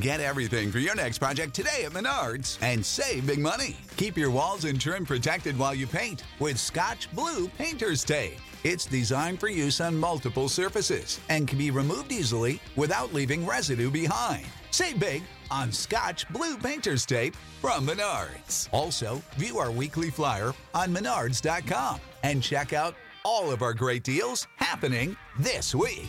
Get everything for your next project today at Menards and save big money. Keep your walls and trim protected while you paint with Scotch Blue Painter's Tape. It's designed for use on multiple surfaces and can be removed easily without leaving residue behind. Save big on Scotch Blue Painter's Tape from Menards. Also, view our weekly flyer on menards.com and check out all of our great deals happening this week.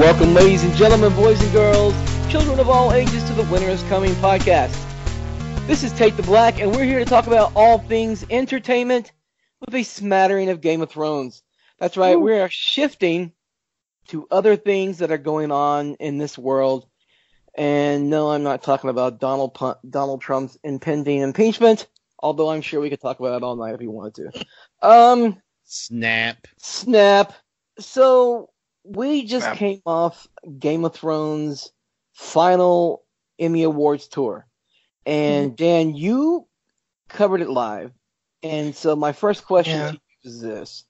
Welcome, ladies and gentlemen, boys and girls, children of all ages, to the Winter is Coming podcast. This is Take the Black, and we're here to talk about all things entertainment with a smattering of Game of Thrones. That's right, we are shifting to other things that are going on in this world. And no, I'm not talking about Donald Donald Trump's impending impeachment, although I'm sure we could talk about it all night if we wanted to. Um, Snap. Snap. So we just came off Game of Thrones final Emmy Awards tour. And Dan, you covered it live. And so my first question Yeah. to you is this.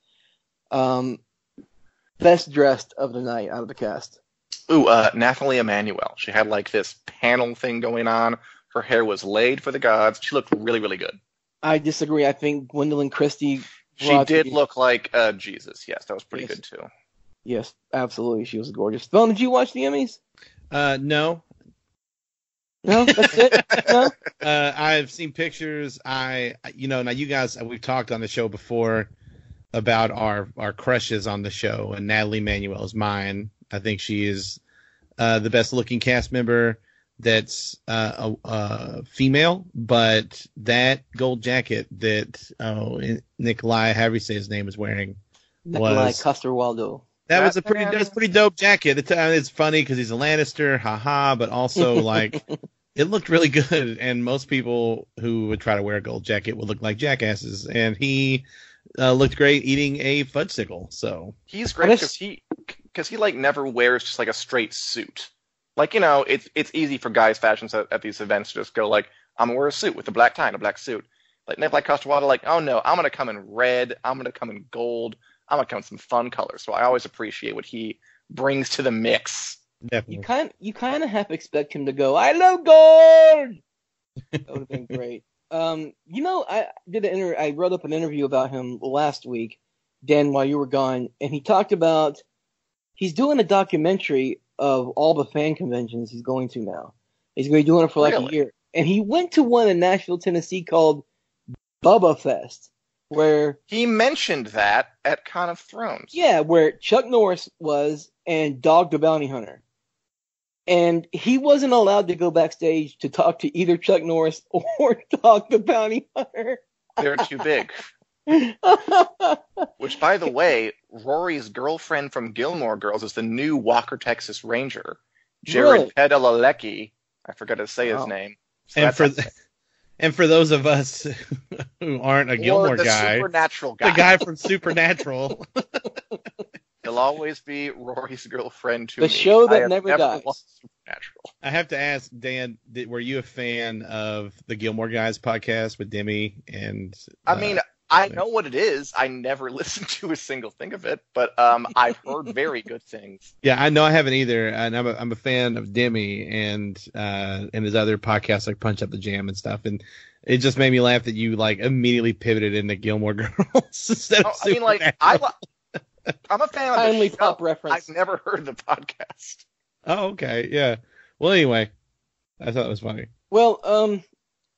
Um best dressed of the night out of the cast. Ooh, uh, Nathalie Emmanuel. She had like this panel thing going on. Her hair was laid for the gods. She looked really, really good. I disagree. I think Gwendoline Christie She did the- look like uh, Jesus. Yes, that was pretty Yes. good too. Yes, absolutely. She was gorgeous. Phil, did you watch the Emmys? Uh, no. No, that's it. No. Uh, I've seen pictures. I, you know, now you guys, we've talked on the show before about our our crushes on the show, and Natalie Manuel is mine. I think she is uh, the best looking cast member that's uh, a, a female. But that gold jacket that oh Nikolai, however you say his name, is wearing. Nikolai Was- Coster-Waldau. That was a pretty. That's pretty dope jacket. It's, uh, it's funny because he's a Lannister, haha. But also like, it looked really good. And most people who would try to wear a gold jacket would look like jackasses. And he uh, looked great eating a fudgesicle. So He's great because he because he like never wears just like a straight suit. Like you know, it's it's easy for guys' fashions at, at these events to just go like, I'm gonna wear a suit with a black tie and a black suit. Like Nikolai Coster-Waldau, like, oh no, I'm gonna come in red. I'm gonna come in gold. I'm gonna come in some fun colors. So I always appreciate what he brings to the mix. Definitely. You kind you kind of half expect him to go, I love gold. That would have been great. Um, you know, I did an inter- I wrote up an interview about him last week, Dan, while you were gone, and he talked about he's doing a documentary of all the fan conventions he's going to now. He's going to be doing it for like a year, and he went to one in Nashville, Tennessee called Bubba Fest, where He mentioned that at Con of Thrones. Yeah, where Chuck Norris was and Dog the Bounty Hunter. And he wasn't allowed to go backstage to talk to either Chuck Norris or Dog the Bounty Hunter. They're too big. Which, by the way, Rory's girlfriend from Gilmore Girls is the new Walker, Texas Ranger, Really? Jared Padalecki. I forgot to say Wow. his name. So And for a- th- and for those of us who aren't a or Gilmore the guy, supernatural guy. the guy from Supernatural. He'll always be Rory's girlfriend to The me. show that I have never dies. Supernatural. I have to ask Dan, did, were you a fan of the Gilmore Guys podcast with Demi and? I uh, mean, I know what it is. I never listened to a single thing of it, but um, I've heard very good things. Yeah, I know I haven't either, and I'm a, I'm a fan of Demi and uh and his other podcasts like Punch Up the Jam and stuff, and it just made me laugh that you like immediately pivoted into Gilmore Girls instead of I mean, like I, Supernatural. li- I'm a fan of Timely pop reference. I've never heard the podcast. Oh, okay, yeah. Well, anyway, I thought it was funny. Well, um,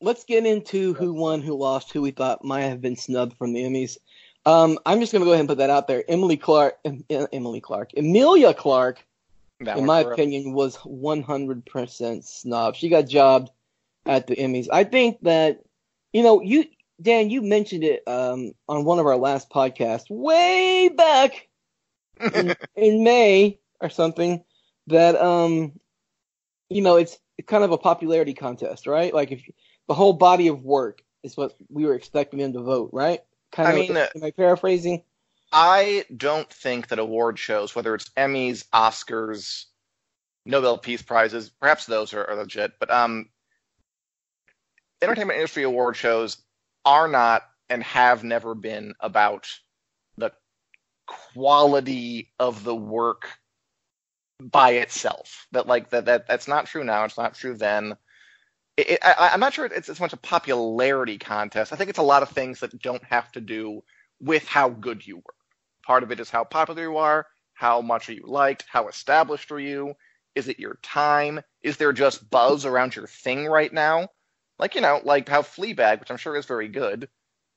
let's get into who won, who lost, who we thought might have been snubbed from the Emmys. Um, I'm just gonna go ahead and put that out there. Emily Clark, em- Emily Clark, Emilia Clarke, That in my opinion, was 100% snubbed. She got jobbed at the Emmys. I think that, you know, you Dan, you mentioned it um, on one of our last podcasts, way back in, in May or something, that um, you know, it's kind of a popularity contest, right? Like if the whole body of work is what we were expecting them to vote, right? Kind I of. mean, uh, am I paraphrasing? I don't think that award shows, whether it's Emmys, Oscars, Nobel Peace Prizes, perhaps those are, are legit, but um, entertainment industry award shows are not and have never been about the quality of the work by itself. That like that that that's not true now. It's not true then. It, I, I'm not sure it's as much a popularity contest. I think it's a lot of things that don't have to do with how good you were. Part of it is how popular you are, how much are you liked, how established are you, is it your time, is there just buzz around your thing right now? Like you know, like how Fleabag, which I'm sure is very good,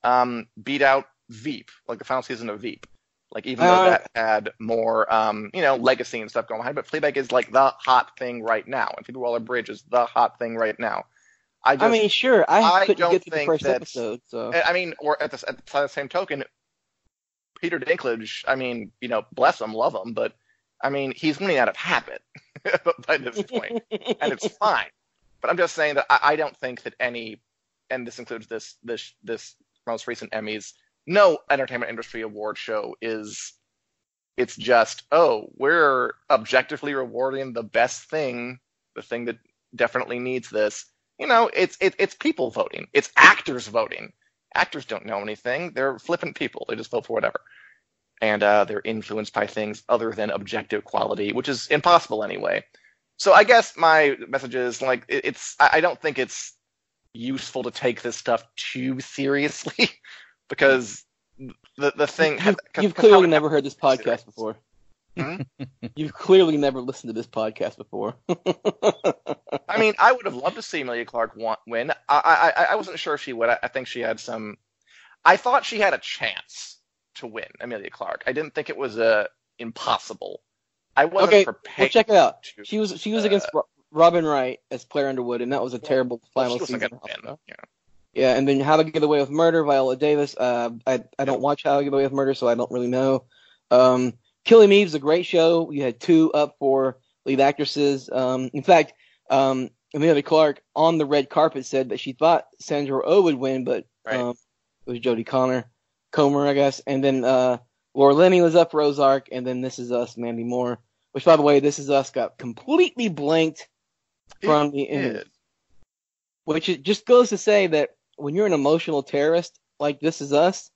um, beat out Veep, like the final season of Veep. Like even though Uh, that had more, um, you know, legacy and stuff going behind, but Fleabag is like the hot thing right now, and Phoebe Waller-Bridge is the hot thing right now. I just, I mean, sure. I, I couldn't don't get to the think first that's- episode, so. I mean, or at the, at the same token, Peter Dinklage. I mean, you know, bless him, love him, but I mean, he's winning out of habit by this point, and it's fine. But I'm just saying that I, I don't think that any, and this includes this this this most recent Emmys, no entertainment industry award show is. It's just oh, we're objectively rewarding the best thing, the thing that definitely needs this. You know, it's it, it's people voting, it's actors voting actors don't know anything. They're flippant people. They just vote for whatever. And uh, they're influenced by things other than objective quality, which is impossible anyway. So I guess my message is like it- it's. I I don't think it's useful to take this stuff too seriously because the the thing. You've, you've clearly never heard this podcast before. Hmm? You've clearly never listened to this podcast before. I mean, I would have loved to see Amelia Clark wa- win. I, I, I wasn't sure if she would. I, I think she had some. I thought she had a chance to win, Amelia Clark. I didn't think it was uh, impossible. I wasn't okay, prepared. well, check it out. to- She was she was uh, against Robin Wright as Claire Underwood, and that was a terrible Well, final she season. win. Yeah. Yeah, and then How to Get Away with Murder, Viola Davis. Uh, I I don't watch How to Get Away with Murder, so I don't really know. Um, Killing Eve is a great show. You had two up for lead actresses. Um, in fact, um, Amelia Clark on the red carpet said that she thought Sandra Oh would win, but Right. um, it was Jodie Connor, Comer, I guess. And then uh, Laura Linney was up for Ozark, and then This Is Us, Mandy Moore. Which, by the way, This Is Us got completely blanked from the It image did. which it just goes to say that when you're an emotional terrorist like this is us,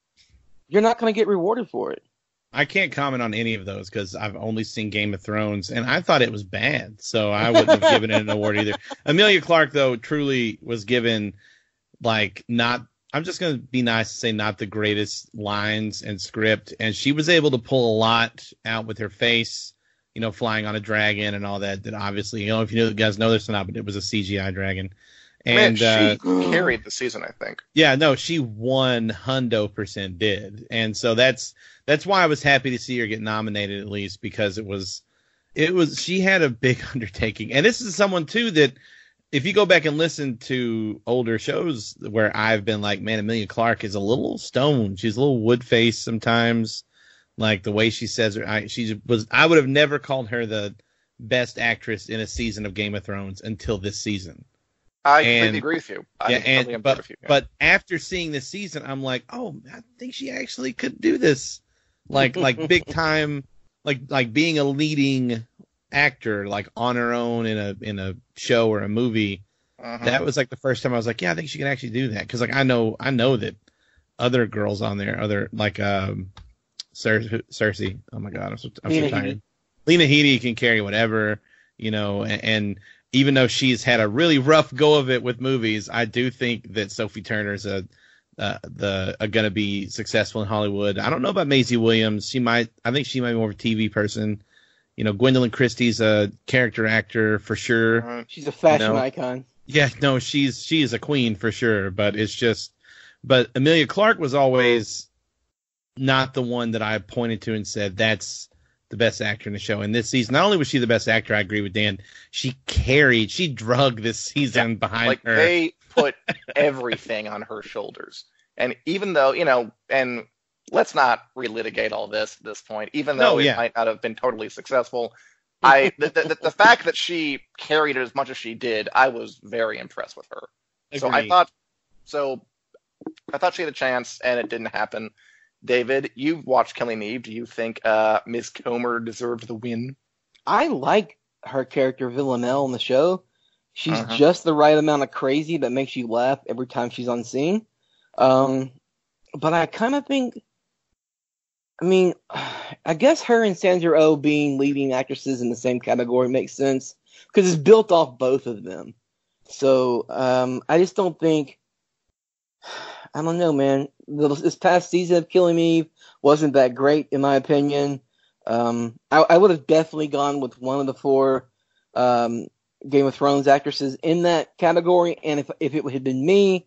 you're not going to get rewarded for it. I can't comment on any of those because I've only seen Game of Thrones and I thought it was bad, so I wouldn't have given it an award either. Amelia Clark though truly was given like not. I'm just gonna be nice to say not the greatest lines and script, and she was able to pull a lot out with her face, you know, flying on a dragon and all that. That obviously, you know, if you know, you guys know this or not, but it was a CGI dragon. And Man, uh, she carried the season, I think. yeah, no, she one hundo percent did, and so that's that's why I was happy to see her get nominated at least because it was it was she had a big undertaking, and this is someone too that if you go back and listen to older shows where I've been like, man, Amelia Clark is a little stone. she's a little wood faced sometimes, like the way she says her, I, she was I would have never called her the best actress in a season of Game of Thrones until this season. I And- completely agree with you. I Yeah, and but with you. yeah. but after seeing this season, I'm like, oh, I think she actually could do this, like like big time, like like being a leading actor, like on her own in a in a show or a movie. Mhm. That was like the first time I was like, yeah, I think she can actually do that because like I know I know that other girls on there, other like um, Cer- Cersei. Oh my god, I'm so I'm Lena so Headey. tired. Lena Headey can carry whatever, you know, and, and even though she's had a really rough go of it with movies, I do think that Sophie Turner's a uh, the are gonna be successful in Hollywood. I don't know about Maisie Williams. She might. I think she might be more of a TV person. You know, Gwendoline Christie's a character actor for sure. She's a fashion No. icon. Yeah, no, she's she is a queen for sure, but it's just but Amelia Clark was always not the one that I pointed to and said that's the best actor in the show. And this season, not only was she the best actor, I agree with Dan, she carried, she drug this season behind like her. they put everything on her shoulders. And even though, you know, and let's not relitigate all this at this point, even though No, it might not have been totally successful. I the, the, the fact that she carried it as much as she did, I was very impressed with her. So I thought so I thought she had a chance and it didn't happen. David, you've watched Killing Eve. Do you think uh, Ms. Comer deserved the win? I like her character Villanelle in the show. She's Uh-huh. just the right amount of crazy that makes you laugh every time she's on scene. Um, but I kind of think, I mean, I guess her and Sandra Oh being leading actresses in the same category makes sense because it's built off both of them. So um, I just don't think. I don't know, man. This past season of Killing Eve wasn't that great, in my opinion. Um, I, I would have definitely gone with one of the four um, Game of Thrones actresses in that category. And if if it had been me,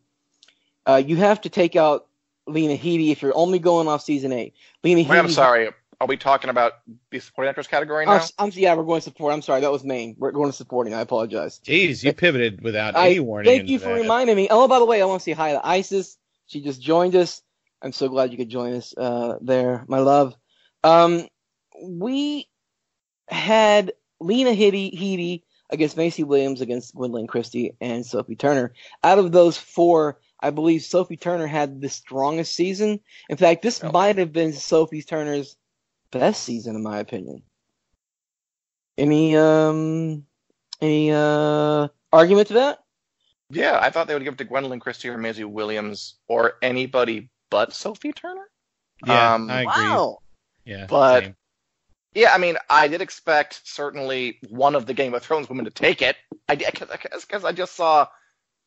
uh, you have to take out Lena Headey if you're only going off season eight. Lena Wait, I'm sorry. Are we talking about the supporting actress category I'm, now? I'm, yeah, we're going to support. I'm sorry, that was main. We're going to supporting. I apologize. Jeez, you pivoted without I, any warning. thank you for that. reminding me. Oh, by the way, I want to say hi to Isis. She just joined us. I'm so glad you could join us uh, there, my love. Um, we had Lena Headey, Headey against Maisie Williams, against Gwendoline Christie, and Sophie Turner. Out of those four, I believe Sophie Turner had the strongest season. In fact, this Yep. might have been Sophie Turner's best season, in my opinion. Any um, any uh argument to that? Yeah, I thought they would give it to Gwendoline Christie or Maisie Williams or anybody but Sophie Turner. Yeah, Um, I agree. Wow. Yeah, But- same. Yeah, I mean, I did expect certainly one of the Game of Thrones women to take it. I because I just saw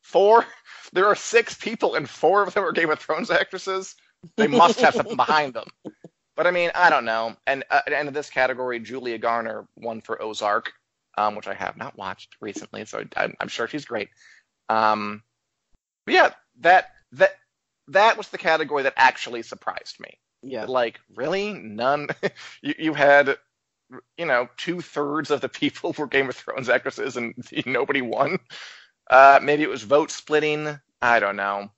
four. There are six people, and four of them are Game of Thrones actresses. They must have something behind them. But I mean, I don't know. And uh, and in this category, Julia Garner won for Ozark, um, which I have not watched recently, so I'm, I'm sure she's great. Um, but yeah, that that that was the category that actually surprised me. Yeah. Like, really? None? you, you had, you know, two thirds of the people were Game of Thrones actresses and nobody won. Uh, maybe it was vote splitting. I don't know.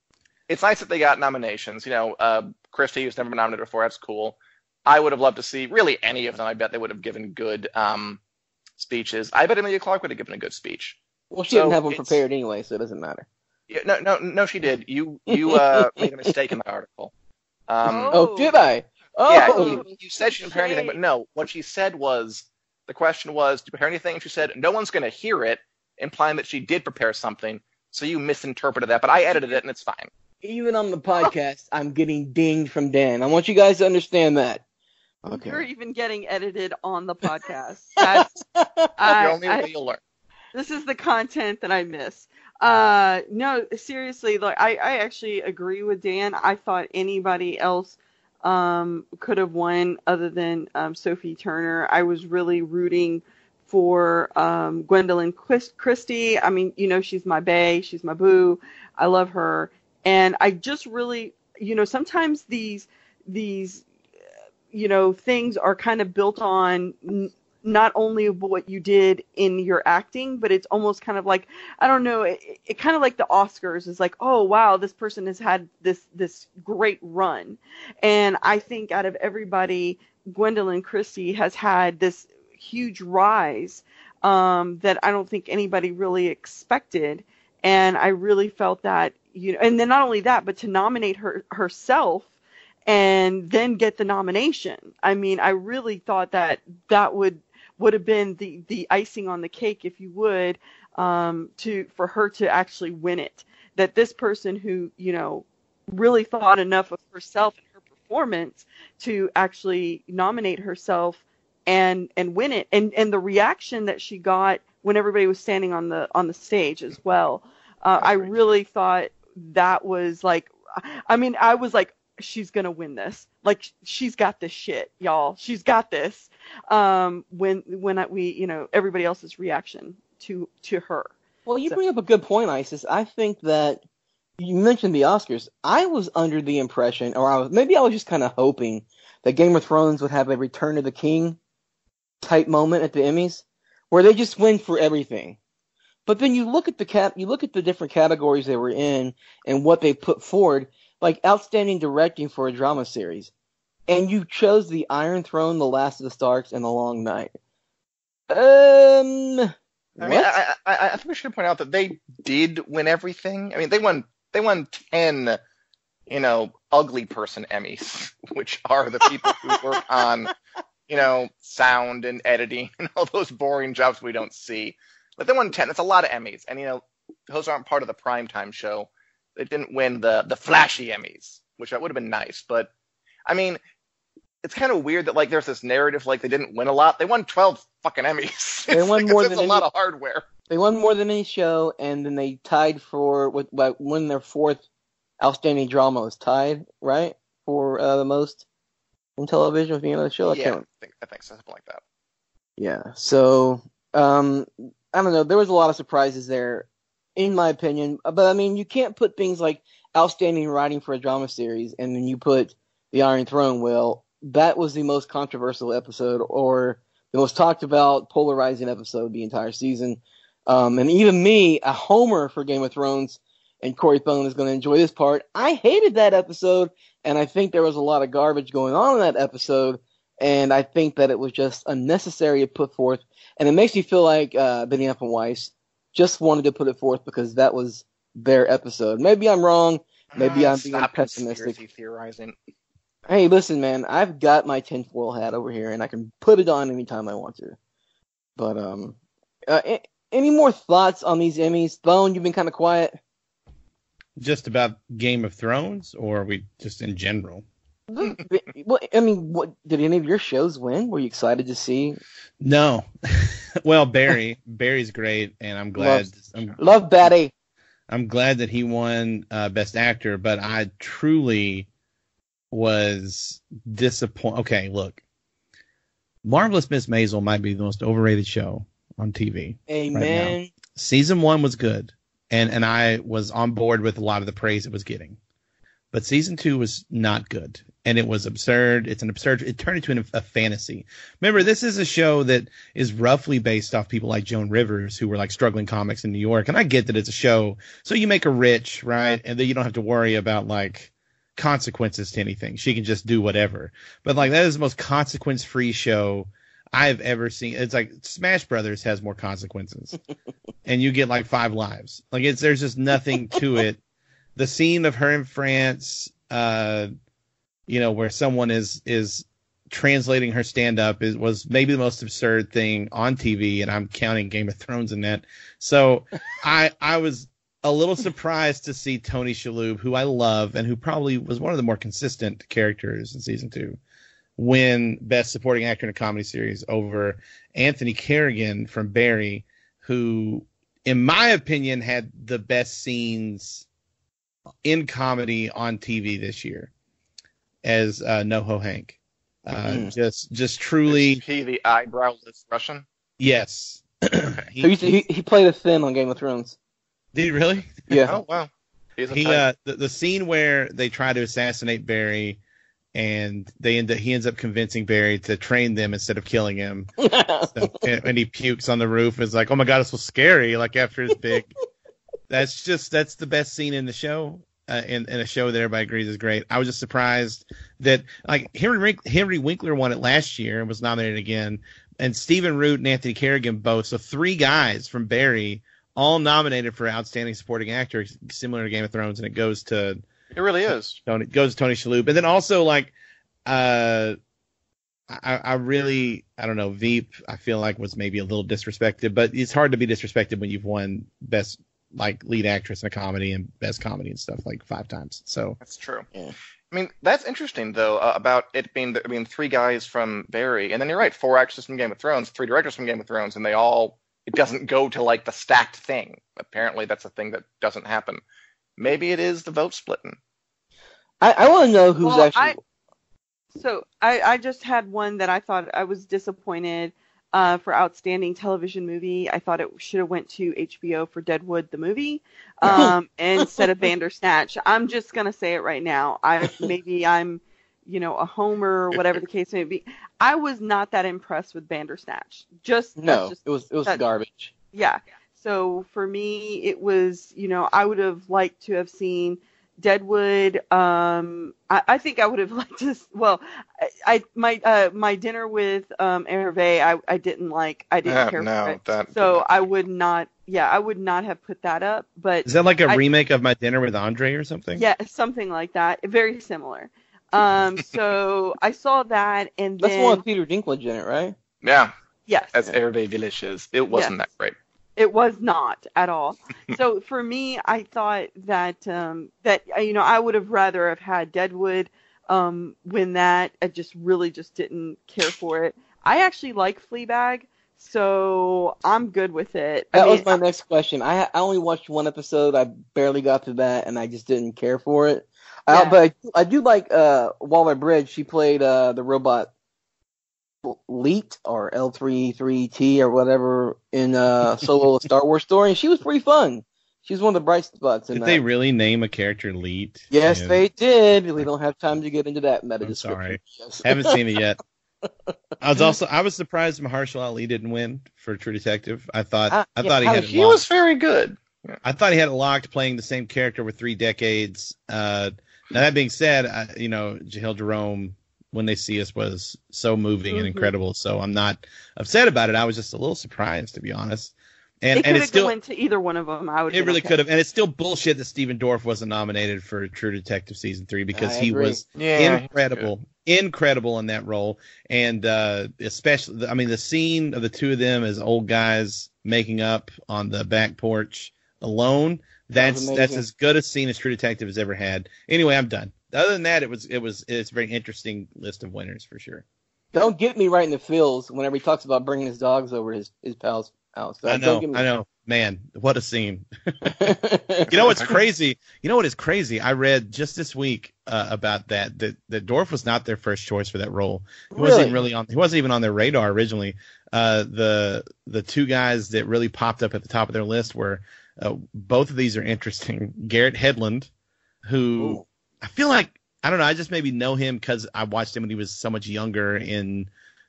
It's nice that they got nominations. You know, uh, Christie, who's never been nominated before, that's cool. I would have loved to see really any of them. I bet they would have given good um, speeches. I bet Emilia Clarke would have given a good speech. Well, she So didn't have one it's- prepared anyway, so it doesn't matter. Yeah, no, no, no, she did. You you uh, made a mistake in the article. Um, Oh, did I? Oh, Yeah, you, you said she didn't prepare anything, but no. What she said was the question was, "Do you prepare anything?" And she said, "No one's going to hear it," implying that she did prepare something. So you misinterpreted that, but I edited it and it's fine. even on the podcast, I'm getting dinged from Dan. I want you guys to understand that. You're even getting edited on the podcast. That's the only I- way you'll learn. this is the content that I miss. Uh, no, seriously, like I, I actually agree with Dan. I thought anybody else um could have won other than um, Sophie Turner. I was really rooting for um, Gwendoline Christie. I mean, you know, she's my bae, she's my boo. I love her, and I just really, you know, sometimes these these you know things are kind of built on n- not only what you did in your acting, but it's almost kind of like I don't know, it, it kind of like the Oscars is like, oh wow, this person has had this this great run, and I think out of everybody, Gwendoline Christie has had this huge rise um, that I don't think anybody really expected, and I really felt that you know, and then not only that, but to nominate her herself and then get the nomination. I mean, I really thought that that would would have been the the icing on the cake, if you would, um, to for her to actually win it. That this person who you know really thought enough of herself and her performance to actually nominate herself and and win it, and and the reaction that she got when everybody was standing on the on the stage as well. Uh, I really thought that was like, I mean, I was like, she's gonna win this. Like she's got this shit, y'all. She's got this. Um, when when I, we, you know, everybody else's reaction to to her. Well, you So- bring up a good point, Isis. I think that you mentioned the Oscars. I was under the impression, or I was, maybe I was just kind of hoping that Game of Thrones would have a Return of the King type moment at the Emmys, where they just win for everything. But then you look at the cap, you look at the different categories they were in and what they put forward, like outstanding directing for a drama series, and you chose the Iron Throne, The Last of the Starks, and The Long Night. Um. I what? I, I, I I think we should point out that they did win everything. I mean, they won they won ten, you know, ugly person Emmys, which are the people who work on, you know, sound and editing and all those boring jobs we don't see. But they won ten. That's a lot of Emmys, and you know, those aren't part of the primetime show. They didn't win the the flashy Emmys, which that would have been nice. But I mean, it's kind of weird that like there's this narrative like they didn't win a lot. They won twelve fucking Emmys. They won more than a lot of hardware. They won more than any show, and then they tied for with by win their fourth outstanding drama was tied right for uh, the most in television with the end of the show. I yeah, can't. I think, I think something like that. Yeah. So um, I don't know. There was a lot of surprises there, in my opinion. But I mean, you can't put things like outstanding writing for a drama series, and then you put the Iron Throne. Well, that was the most controversial episode, or the most talked about, polarizing episode the entire season. Um, and even me, a homer for Game of Thrones, and Corey Thone is going to enjoy this part. I hated that episode, and I think there was a lot of garbage going on in that episode, and I think that it was just unnecessary to put forth. And it makes me feel like uh, Benny Weiss just wanted to put it forth because that was their episode. Maybe I'm wrong. Maybe Ah, I'm being pessimistic. theorizing. Hey, listen, man, I've got my tinfoil hat over here, and I can put it on anytime I want to. But um, uh, a- any more thoughts on these Emmys? Bone, you've been kind of quiet. Just about Game of Thrones, or are we just in general? Well, I mean, what did any of your shows win? Were you excited to see? No. well, Barry, Barry's great, and I'm glad. Loves- I'm, Love Batty. I'm glad that he won uh, Best Actor, but I truly was disappointed. Okay, look, Marvelous Miss Maisel might be the most overrated show on TV. Amen. Season one was good, and and I was on board with a lot of the praise it was getting, but season two was not good, and it was absurd. It's an absurd. It turned into an, a fantasy. Remember, this is a show that is roughly based off people like Joan Rivers, who were like struggling comics in New York. And I get that it's a show, so you make her rich, right? And then you don't have to worry about like consequences to anything. She can just do whatever. But like that is the most consequence free show I've ever seen. It's like Smash Brothers has more consequences. and you get like five lives. Like it's there's just nothing to it. The scene of her in France, uh, you know, where someone is is translating her stand up is was maybe the most absurd thing on TV, and I'm counting Game of Thrones in that. So I I was a little surprised to see Tony Shalhoub, who I love and who probably was one of the more consistent characters in season two, win Best Supporting Actor in a Comedy Series over Anthony Carrigan from Barry, who, in my opinion, had the best scenes in comedy on TV this year as uh, NoHo Hank. Uh, Mhm. Just, just truly, Is he the eyebrowless Russian? yes. he, So he, he he played a Finn on Game of Thrones. did he really? Yeah. Oh wow. He's a he uh the, the scene where they try to assassinate Barry and they end up he ends up convincing Barry to train them instead of killing him. So, and, and he pukes on the roof. Is like, oh my god, it's so scary. Like after his big, that's just that's the best scene in the show. Uh, in, in a show that everybody agrees is great. I was just surprised that like Henry Henry Winkler won it last year and was nominated again, and Stephen Root and Anthony Carrigan both. So three guys from Barry all nominated for outstanding supporting actor, similar to Game of Thrones, and it goes to It really is. Tony goes to Tony Shalhoub, and then also like, uh, I, I really I don't know Veep. I feel like was maybe a little disrespected, but it's hard to be disrespected when you've won best like lead actress in a comedy and best comedy and stuff like five times. So That's true. Yeah. I mean, that's interesting though uh, about it being I mean three guys from Barry, and then you're right, four actors from Game of Thrones, three directors from Game of Thrones, and they all it doesn't go to like the stacked thing. Apparently, that's a thing that doesn't happen. Maybe it is the vote splitting. I, I want to know who's Well, actually. So I, I just had one that I thought I was disappointed. Uh, for outstanding television movie. I thought it should have went to HBO for Deadwood the movie um, instead of Bandersnatch. I'm just gonna say it right now. I maybe I'm you know a homer or whatever the case may be. I was not that impressed with Bandersnatch. Just No, just it was it was that- garbage. yeah. So for me, it was, you know, I would have liked to have seen Deadwood. Um, I, I think I would have liked to. Well, I, I my uh, my dinner with um Hervé, I I didn't like. I didn't Yeah, care no, for it. that so didn't- I would not. Yeah, I would not have put that up. But Is that like a I- remake of My Dinner with Andre or something? yeah, something like that. Very similar. Um, so I saw that, and That's then the one with Peter Dinklage in it, right? Yeah, yes, as Hervé Villechaize. It wasn't Yes. that great. It was not at all. so for me, I thought that um, that uh, you know I would have rather have had Deadwood um, win that. I just really just didn't care for it. I actually like Fleabag, so I'm good with it. I That mean, was my next question. I I only watched one episode. I barely got to that, and I just didn't care for it. Uh, Yeah. but I, I do like uh, Waller Bridge. She played uh, the robot Leet or L33T or whatever in uh, Solo: A Star Wars Story, and she was pretty fun. She was one of the bright spots in Did that. they really name a character Leet? Yes, Yeah. they did. We don't have time to get into that meta I'm sorry. Yes. Haven't seen it yet. I was also I was surprised Mahershala Ali didn't win for True Detective. I thought Uh, I yeah, thought he had He locked. was very good. I thought he had it locked playing the same character for three decades. Uh, now that being said, I, you know Jharrel Jerome when they see us was so moving and Mhm. incredible. So I'm not upset about it. I was just a little surprised to be honest. And it and could it's have still went to either one of them. I would. it really could have, and it's still bullshit that Stephen Dorff wasn't nominated for True Detective season three because I he agree. was Yeah, incredible, incredible in that role, and uh, especially, I mean, the scene of the two of them as old guys making up on the back porch alone. That was That's that's as good a scene as True Detective has ever had. Anyway, I'm done. Other than that, it was it was it's a very interesting list of winners for sure. Don't get me right in the feels whenever he talks about bringing his dogs over his his pal's house. I know, me- I know, man, what a scene. You know what's crazy? You know what is crazy? I read just this week uh, about that that that Dorff was not their first choice for that role. He wasn't even really on. He wasn't even on their radar originally. Uh, the the two guys that really popped up at the top of their list were uh, both of these are interesting. Garrett Hedlund, who Ooh. I feel like I don't know. I just maybe know him because I watched him when he was so much younger in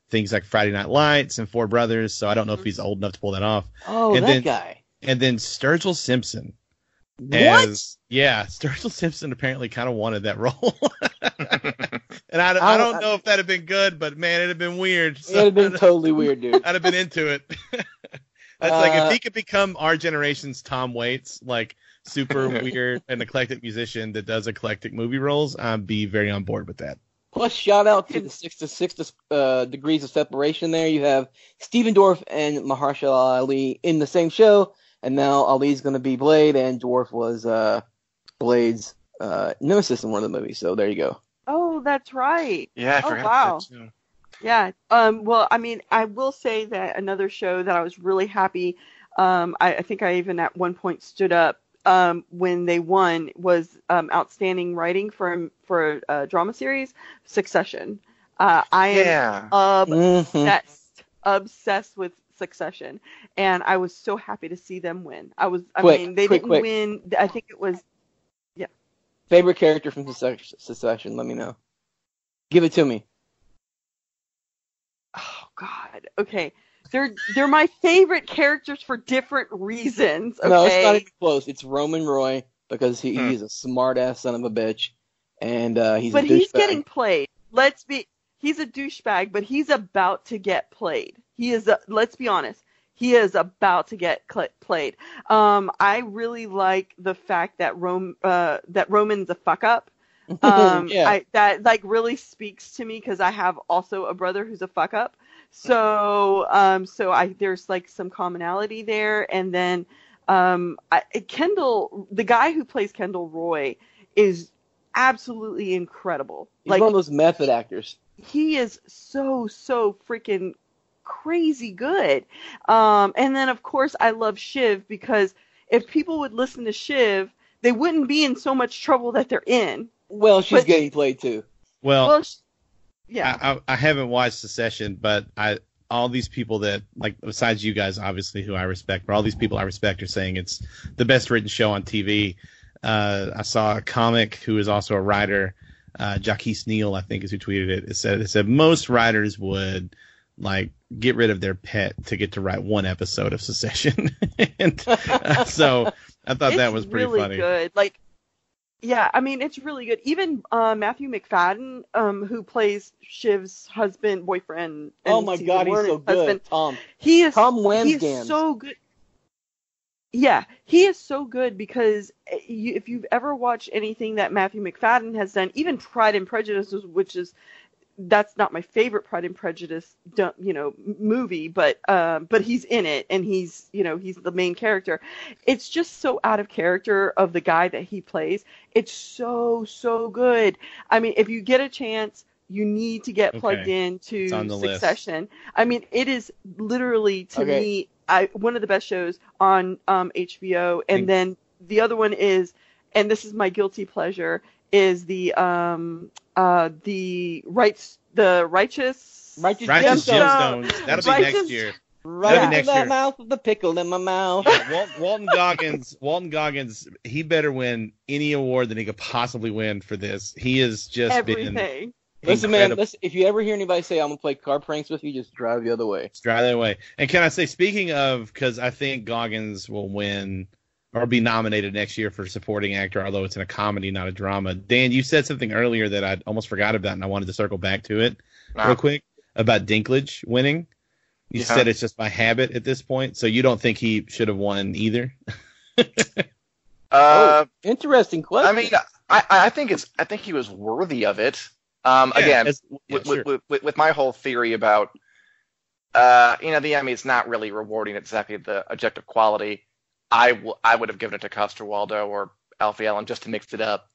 things like Friday Night Lights and Four Brothers. So I don't know if he's old enough to pull that off. Oh, And that then- guy. And then Sturgill Simpson. What? As, yeah, Sturgill Simpson apparently kind of wanted that role. and I, I I- don't know if that'd have been good, but man, it'd have been weird. It would have been totally weird, dude. I'd have been into it. That's like Uh, if he could become our generation's Tom Waits, like super weird and eclectic musician that does eclectic movie roles, I'd be very on board with that. Plus, shout out to the six to six uh, degrees of separation. There, you have Stephen Dorff and Mahershala Ali in the same show, and now Ali's going to be Blade, and Dorff was uh, Blade's uh, nemesis in one of the movies. So there you go. Oh, that's right. Yeah, I Oh, wow. that too. Yeah. Um, well, I mean, I will say that another show that I was really happy. Um, I, I think I even at one point stood up um, when they won was um, outstanding writing for for a drama series, Succession. Uh, I am Yeah. Mhm. obsessed, obsessed with Succession, and I was so happy to see them win. I was. I Quick, mean, they quick, didn't quick. win. I think it was. Yeah. Favorite character from Succession? Succession? Let me know. Give it to me. Oh God. Okay. They're they're my favorite characters for different reasons. Okay. No, it's not even close. It's Roman Roy because he, Hmm. he's a smart ass son of a bitch, and uh, he's but a he's getting played. Let's be. He's a douchebag, but he's about to get played. He is. A, let's be honest. He is about to get cl- played. Um, I really like the fact that Rome, uh, that Roman's a fuck up. Um, yeah. I, that like really speaks to me because I have also a brother who's a fuck up. So, um, so I there's like some commonality there, and then, um, I, Kendall, the guy who plays Kendall Roy, is absolutely incredible. he's like one of those method actors. he is so so freaking crazy good. Um, and then of course I love Shiv because if people would listen to Shiv, they wouldn't be in so much trouble that they're in. Well, she's But- getting played too. Well, Well, sh- yeah. I, I, haven't watched the session, but I all these people that like besides you guys, obviously who I respect, but all these people I respect are saying it's the best written show on TV. Uh, I saw a comic who is also a writer, uh, Jaquise Neal, I think is who tweeted it. It said it said most writers would like get rid of their pet to get to write one episode of Succession, and uh, so I thought that was pretty really funny. good. Like, yeah, I mean, it's really good. Even uh, Matthew Macfadyen, um, who plays Shiv's husband, boyfriend. oh my god, he's so husband, good. Tom. He is Tom he is so good. Yeah, he is so good because eh, if you've ever watched anything that Matthew Macfadyen has done, even Pride and Prejudice, which is that's not my favorite Pride and Prejudice, you know, movie, but um, but he's in it and he's you know he's the main character. It's just so out of character of the guy that he plays. It's so so good. I mean, if you get a chance, you need to get plugged Okay. into It's on list. Succession. I mean, it is literally to Okay. me I, one of the best shows on um, HBO. And Think- then the other one is, and this is my guilty pleasure, is the um uh the rights the righteous Righteous Righteous Gemstones. Gemstones. That'll be Righteous- next year. Right That'll be into next that year. mouth of the pickle in my mouth. Walt, Walton Goggins, Walton Goggins, he better win any award that he could possibly win for this. He has just been everything. Listen, man. Listen, if you ever hear anybody say I'm gonna play car pranks with you, just drive the other way. Drive the other way. And can I say, speaking of, because I think Goggins will win or be nominated next year for supporting actor, although it's in a comedy, not a drama. Dan, you said something earlier that I almost forgot about, and I wanted to circle back to it Nah. real quick about Dinklage winning. You Yeah. said it's just by habit at this point, so you don't think he should have won either? Uh, Interesting question. I mean, I, I think it's I think he was worthy of it. Um, Yeah, again, as- yeah, with, sure. with, with, with my whole theory about, uh, you know, the Emmy is not really rewarding exactly the objective quality. I w- I would have given it to Coster-Waldau or Alfie Allen just to mix it up.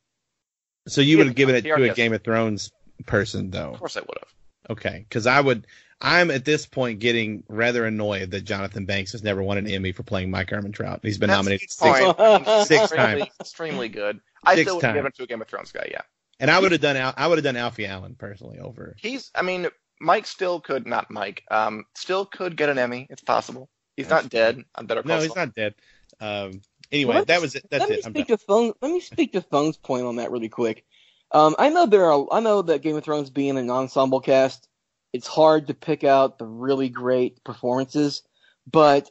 So you would have given it to a Game of Thrones person, though. Of course, I would have. Okay, because I would. I'm at this point getting rather annoyed that Jonathan Banks has never won an Emmy for playing Mike Ehrmantraut. He's been That's nominated six, six extremely, times. Extremely good. I Six still would have given it to a Game of Thrones guy. Yeah, and I would have done. Al- I would have done Alfie Allen personally over. he's. I mean, Mike still could not Mike. Um, still could get an Emmy. It's possible. He's That's not dead I'm Better No, he's not dead. Um. Anyway, Well, that was it. That's let me it. Speak to phone. Let me speak to phone's point on that really quick. Um, I know there are. I know that Game of Thrones being an ensemble cast, it's hard to pick out the really great performances. But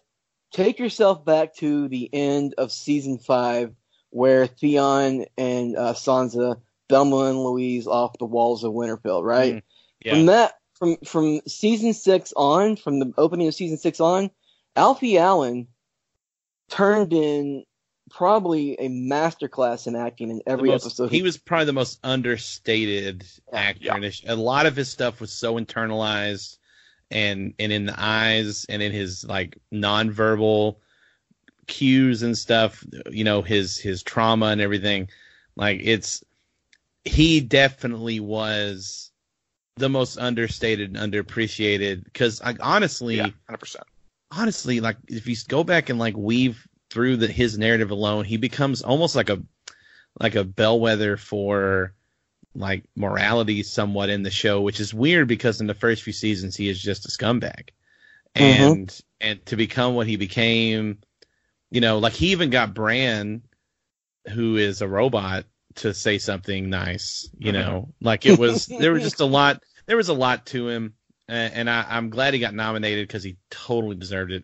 take yourself back to the end of season five, where Theon and uh, Sansa, Thelma and Louise off the walls of Winterfell, right? Mhm. Yeah. From that, from from season six on, from the opening of season six on, Alfie Allen turned in probably a masterclass in acting in every most- episode. he was probably the most understated actor. Yeah. And a lot of his stuff was so internalized and and in the eyes and in his like nonverbal cues and stuff, you know, his his trauma and everything. Like it's he definitely was the most understated and underappreciated because honestly Yeah, hundred percent. Honestly, like if you go back and like weave through the, his narrative alone, he becomes almost like a like a bellwether for like morality somewhat in the show, which is weird because in the first few seasons he is just a scumbag. Mm-hmm. And and to become what he became, you know, like he even got Bran, who is a robot, to say something nice, you mm-hmm. know. Like it was there was just a lot there was a lot to him and, I, I'm glad he got nominated because he totally deserved it.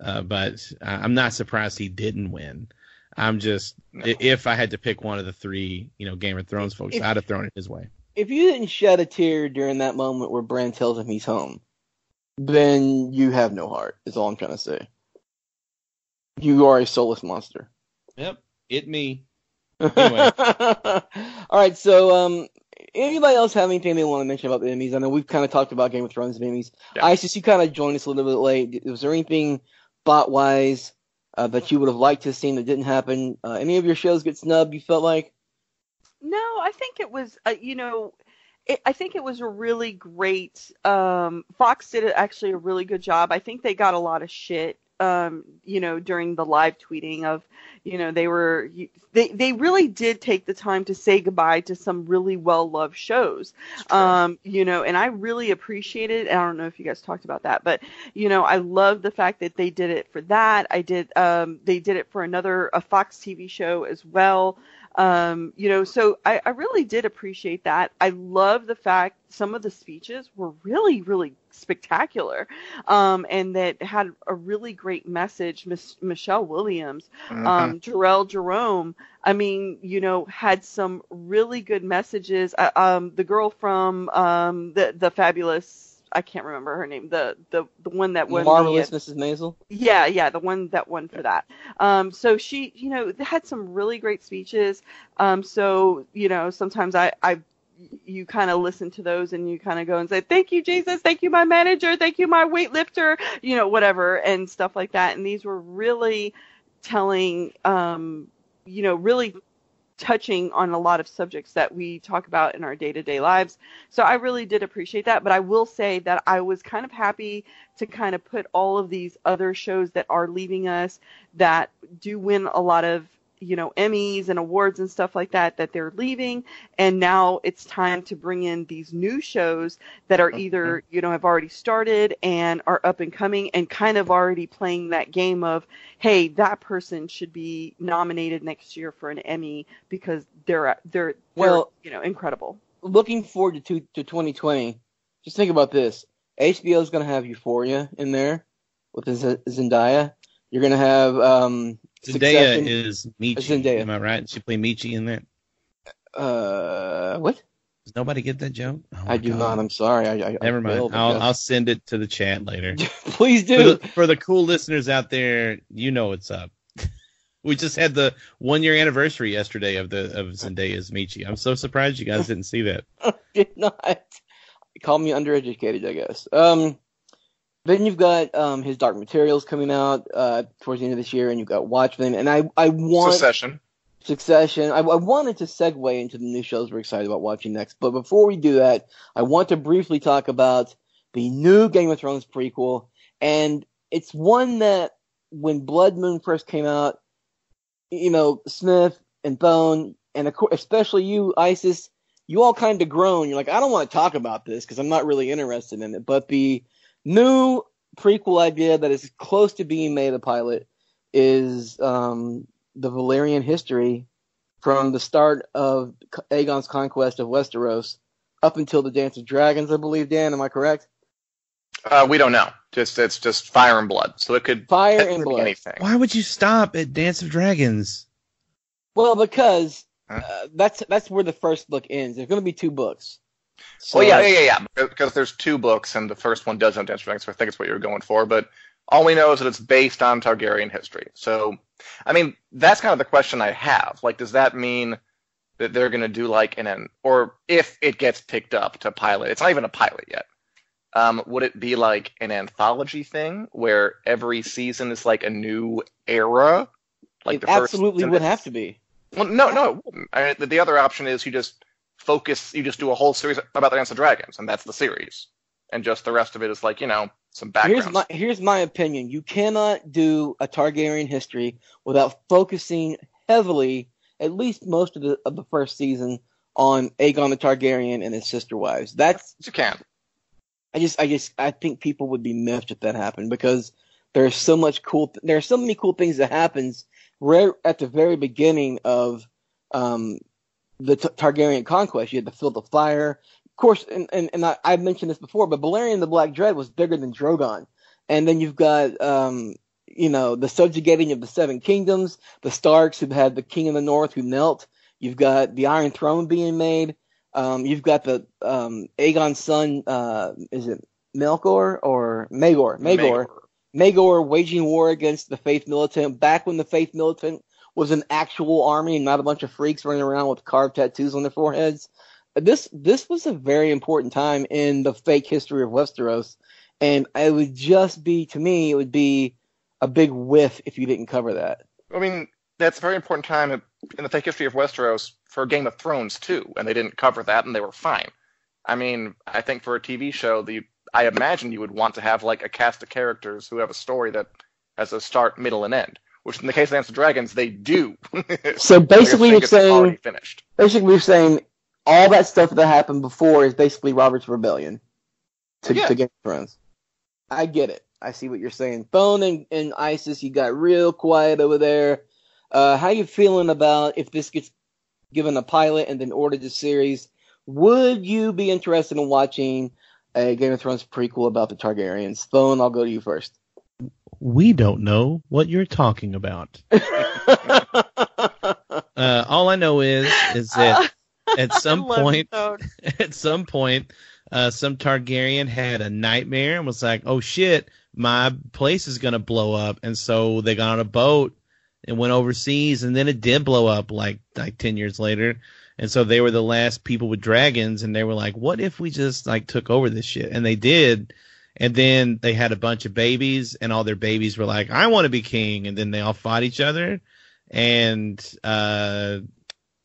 Uh, but I'm not surprised he didn't win. I'm just No. if I had to pick one of the three, you know, Game of Thrones folks, If- I'd have thrown it his way. if you didn't shed a tear during that moment where Bran tells him he's home, then you have no heart. Is all I'm trying to say. You are a soulless monster. Yep, it me. Anyway. All right, so um, anybody else have anything they want to mention about the Emmys? I know we've kind of talked about Game of Thrones and Emmys. Yeah. Isis, you kind of joined us a little bit late. Was there anything bot wise uh, that you would have liked to have seen that didn't happen? Uh, any of your shows get snubbed? You felt like? No, I think it was, uh, you know, it, I think it was a really great. Um, Fox did actually a really good job. I think they got a lot of shit um, you know, during the live tweeting of, you know, they were they they really did take the time to say goodbye to some really well loved shows. Um, you know, and I really appreciated. I don't know if you guys talked about that, but you know, I love the fact that they did it for that. I did. Um, they did it for another a Fox TV show as well. Um, you know, so I, I really did appreciate that. I love the fact some of the speeches were really, really spectacular, um, and that had a really great message. Miss Michelle Williams, Mhm. um, Jharrel Jerome. I mean, you know, had some really good messages. Uh, um, the girl from um, the the fabulous. I can't remember her name. The the the one that won the, Marvelous Mrs. Maisel. yeah, yeah, the one that won for that. Um, so she, you know, had some really great speeches. Um, so you know, sometimes I, I, you kind of listen to those and you kind of go and say, "Thank you, Jesus. Thank you, my manager. Thank you, my weightlifter." You know, whatever and stuff like that. And these were really telling, um, you know, really touching on a lot of subjects that we talk about in our day-to-day lives. So I really did appreciate that, but I will say that I was kind of happy to kind of put all of these other shows that are leaving us that do win a lot of you know Emmys and awards and stuff like that that they're leaving and now it's time to bring in these new shows that are either you know have already started and are up and coming and kind of already playing that game of hey that person should be nominated next year for an Emmy because they're they're, they're Well- you know incredible Looking forward to two, to 2020. Just think about this. HBO is going to have Euphoria in there with Z- Zendaya. You're going to have um, Zendaya Succession. is Michi. Zendaya. Am I right? She played Michi in that. uh, what? Does nobody get that joke? Oh I do God. not. I'm sorry. I, I Never I mind. I I'll. I'll send it to the chat later. Please for, do. the, for the cool listeners out there, you know what's up. we just had the one year anniversary yesterday of the of Zendaya's Michi. I'm so surprised you guys didn't see that. did not. Call me undereducated, I guess. Um, then you've got um his Dark Materials coming out uh towards the end of this year, and you've got Watchmen, and I I want Secession. Succession. I, I wanted to segue into the new shows we're excited about watching next, but before we do that, I want to briefly talk about the new Game of Thrones prequel, and it's one that when Blood Moon first came out, you know Smith and Bone, and especially you, Isis, you all kind of groan. You're like, I don't want to talk about this because I'm not really interested in it. But the new prequel idea that is close to being made a pilot is um, the Valyrian history from the start of Aegon's conquest of Westeros up until the Dance of Dragons, I believe. Dan, am I correct? Uh, we don't know. Just it's just fire and blood. So it could Fire and blood. anything. Why would you stop at Dance of Dragons? Well, because Huh? uh, that's that's where the first book ends. There's going to be two books. So, well, yeah, yeah, yeah, yeah. Because there's two books, and the first one does have Dragons, so I think it's what you were going for. But all we know is that it's based on Targaryen history. So, I mean, that's kind of the question I have. Like, does that mean that they're going to do like an, or if it gets picked up to pilot, it's not even a pilot yet. Um, would it be like an anthology thing where every season is like a new era? Like it the first absolutely and would have to be. Well, no, no, it wouldn't. I mean, the, the other option is you just focus, you just do a whole series about the Dance of Dragons, and that's the series, and just the rest of it is like you know some background. Here's my here's my opinion. You cannot do a Targaryen history without focusing heavily, at least most of the of the first season, on Aegon the Targaryen and his sister wives. That's you can. I just I just I think people would be miffed if that happened because there's so much cool there are so many cool things that happens right at the very beginning of um the T- Targaryen conquest. You had the Field of Fire, of course, and and, and I, I've mentioned this before, but Balerion the Black Dread was bigger than Drogon, and then you've got um you know the subjugating of the Seven Kingdoms, the Starks who had the King of the North who knelt. You've got the Iron Throne being made. Um, you've got the um, Aegon's son. Uh, is it Melkor or Maegor? Maegor. Maegor waging war against the Faith Militant back when the Faith Militant was an actual army and not a bunch of freaks running around with carved tattoos on their foreheads. This this was a very important time in the fake history of Westeros, and it would just be to me it would be a big whiff if you didn't cover that. I mean, that's a very important time in the fake history of Westeros for Game of Thrones too, and they didn't cover that, and they were fine. I mean, I think for a TV show, the I imagine you would want to have like a cast of characters who have a story that has a start, middle, and end. Which in the case of Dance of Dragons, they do. So basically, it's saying finished. basically you're saying all that stuff that happened before is basically Robert's rebellion to, Yeah. to Game of Thrones. I get it. I see what you're saying. Phone and, and ISIS, you got real quiet over there. Uh, how you feeling about if this gets given a pilot and then ordered to series? Would you be interested in watching a Game of Thrones prequel about the Targaryens? Phone, I'll go to you first. We don't know what you're talking about. Uh, all I know is is that at some point, at some point, uh, some Targaryen had a nightmare and was like, "Oh shit, my place is gonna blow up," and so they got on a boat and went overseas, and then it did blow up like like ten years later, and so they were the last people with dragons, and they were like, "What if we just like took over this shit?" And they did. And then they had a bunch of babies, and all their babies were like, "I want to be king," and then they all fought each other, and uh,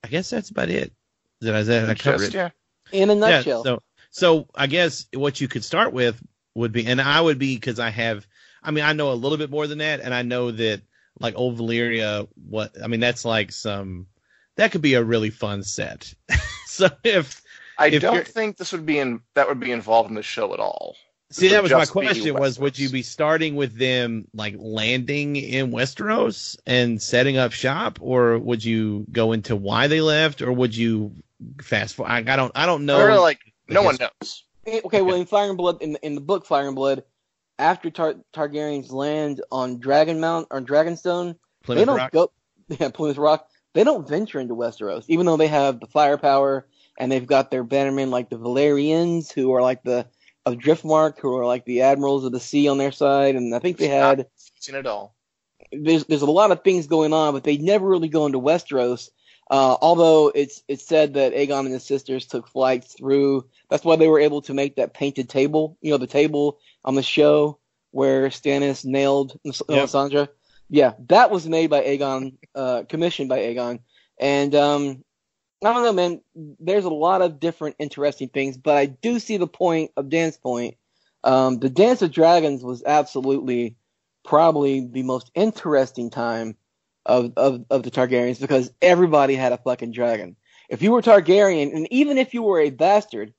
I guess that's about it. Did I, did I cover Just, it? yeah. In a nutshell. Yeah, so so I guess what you could start with would be, and I would be because I have, I mean, I know a little bit more than that, and I know that like old Valyria, what I mean, that's like some that could be a really fun set. so if I If don't think this would be in that would be involved in the show at all. See that was my question was would you be starting with them like landing in Westeros and setting up shop, or would you go into why they left, or would you fast forward? I, I don't I don't know. Or like no one knows. Eh, Okay, well, in Fire and Blood, in the, in the book Fire and Blood, after Tar- Targaryens land on Dragon Mount or Dragonstone, they don't Rock? go. Yeah, Plymouth Rock. They don't venture into Westeros, even though they have the firepower and they've got their bannermen like the Velaryons, who are like the of Driftmark, who are like the admirals of the sea on their side, and I think they had Seen it all. there's there's a lot of things going on, but they never really go into Westeros. Uh, although it's it's said that Aegon and his sisters took flights through. That's why they were able to make that painted table. You know, the table on the show where Stannis nailed Ms- Yep. Melisandre. Yeah, that was made by Aegon, uh, commissioned by Aegon, and um, I don't know, man. There's a lot of different interesting things, but I do see the point of Dan's point. Um, the Dance of Dragons was absolutely probably the most interesting time of, of, of the Targaryens because everybody had a fucking dragon. If you were Targaryen, and even if you were a bastard,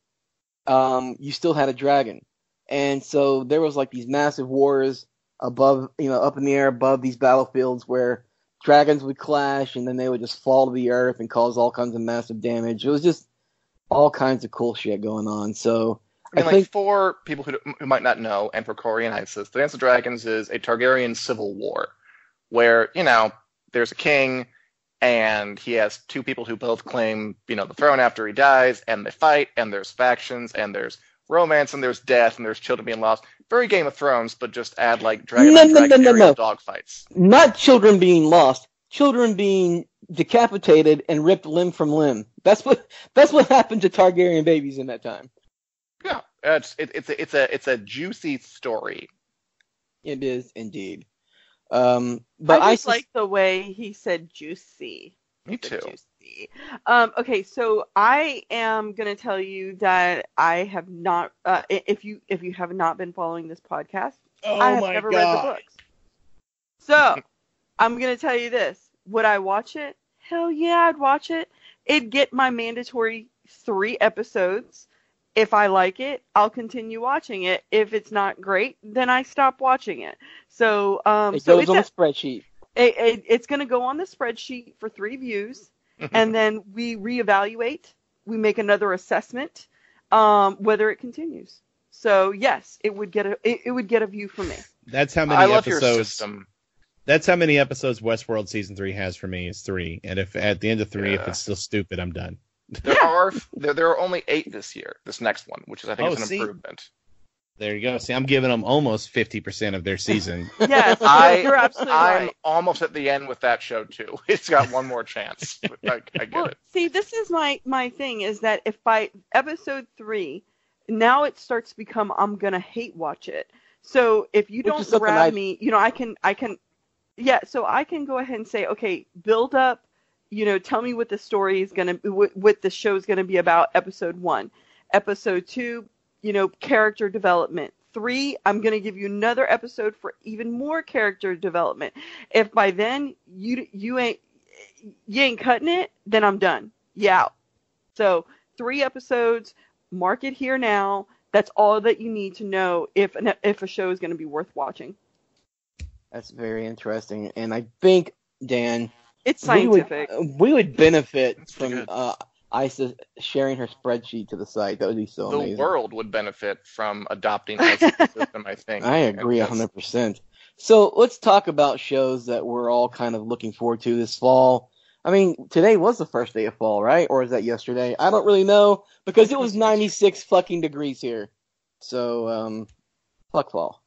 um, you still had a dragon. And so there was like these massive wars above, you know, up in the air above these battlefields where dragons would clash and then they would just fall to the earth and cause all kinds of massive damage. It was just all kinds of cool shit going on. So I mean, I like think- for people who, who might not know, and for Corey and Isis, the Dance of Dragons is a Targaryen civil war, where you know there's a king, and he has two people who both claim you know the throne after he dies, and they fight, and there's factions, and there's romance, and there's death, and there's children being lost. Very Game of Thrones, but just add like dragon No, and no, no, dragon no, aerial no. dog fights. not children being lost, children being decapitated and ripped limb from limb. That's what that's what happened to Targaryen babies in that time. Yeah, it's it, it's a, it's a it's a juicy story. It is indeed. Um, but I I like the way he said juicy. Me too. Juicy. Um, okay, so I am gonna tell you that I have not. Uh, if you if you have not been following this podcast, Oh I have my never read the books. So I'm gonna tell you this: Would I watch it? Hell yeah, I'd watch it. It'd get my mandatory three episodes. If I like it, I'll continue watching it. If it's not great, then I stop watching it. So, um, it so goes it's on a- the spreadsheet. it, it, it's going to go on the spreadsheet for three views, and then we reevaluate. We make another assessment, um, whether it continues. So yes, it would get a it, it would get a view from me. That's how many I love your episodes. system. That's how many episodes Westworld season three has for me is three. And if at the end of three, if it's still stupid, I'm done. There are there, there are only eight this year. This next one, which is I think Oh, is an see? improvement. There you go. See, I'm giving them almost fifty percent of their season. Yes, I- you're absolutely I'm right. almost at the end with that show too. It's got one more chance. I, I get Well, it. see, this is my my thing is that if by episode three, now it starts to become I'm gonna hate watch it. So if you Which don't grab I- me, you know, I can I can, yeah. So I can go ahead and say, okay, build up. You know, tell me what the story is gonna, what, what the show is gonna be about. Episode one, episode two, you know, character development. Three, I'm going to give you another episode for even more character development. If by then you you ain't you ain't cutting it, then I'm done. Yeah. So three episodes. Mark it here now. That's all that you need to know if an, if a show is going to be worth watching. That's very interesting, and I think Dan, It's we would, scientific. we would benefit from uh, Isa sharing her spreadsheet to the site. That would be so the amazing. The world would benefit from adopting us system, I think. I agree just- hundred percent. So let's talk about shows that we're all kind of looking forward to this fall. I mean, today was the first day of fall, right? Or is that yesterday? I don't really know because it was 96 fucking degrees here. So, um, fuck fall.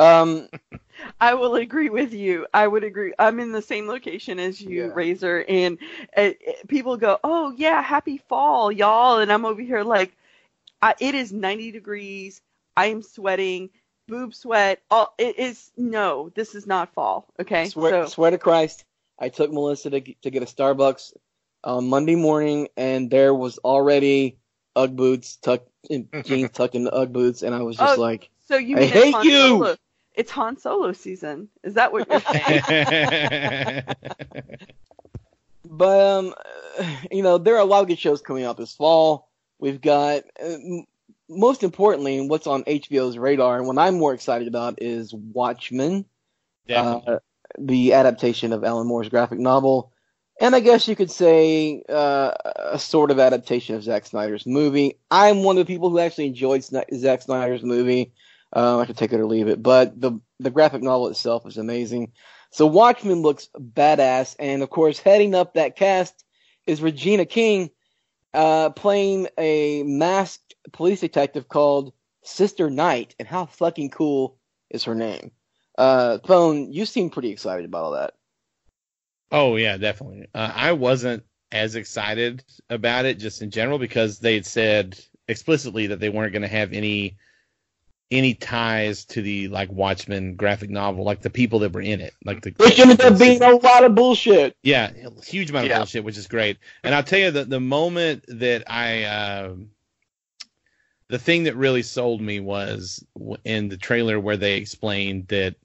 Um, I will agree with you. I would agree. I'm in the same location as you, Yeah. Razor, and uh, people go, "Oh yeah, happy fall, y'all," and I'm over here like, I, "It is 90 degrees. I am sweating, boob sweat. All it is no, this is not fall. Okay, swear, so swear to Christ, I took Melissa to, to get a Starbucks on Monday morning, and there was already UGG boots tucked, in, jeans tucked into UGG boots, and I was just Oh, like, so you I hate you! Solo. It's Han Solo season. Is that what you're saying? But um, you know, there are a lot of good shows coming out this fall. We've got, uh, m- most importantly, what's on HBO's radar, and what I'm more excited about is Watchmen, uh, the adaptation of Alan Moore's graphic novel, and I guess you could say uh, a sort of adaptation of Zack Snyder's movie. I'm one of the people who actually enjoyed Sni- Zack Snyder's movie. Uh, I could take it or leave it, but the the graphic novel itself is amazing. So Watchmen looks badass, and of course, heading up that cast is Regina King, uh, playing a masked police detective called Sister Night. And how fucking cool is her name? Uh, Phone, you seem pretty excited about all that. Oh yeah, definitely. Uh, I wasn't as excited about it just in general because they had said explicitly that they weren't going to have any any ties to the like Watchmen graphic novel, like the people that were in it, like the Which ended up being a lot of bullshit. yeah, huge amount of Yeah. bullshit, which is great. And I'll tell you that the moment that I, um the thing that really sold me was in the trailer where they explained that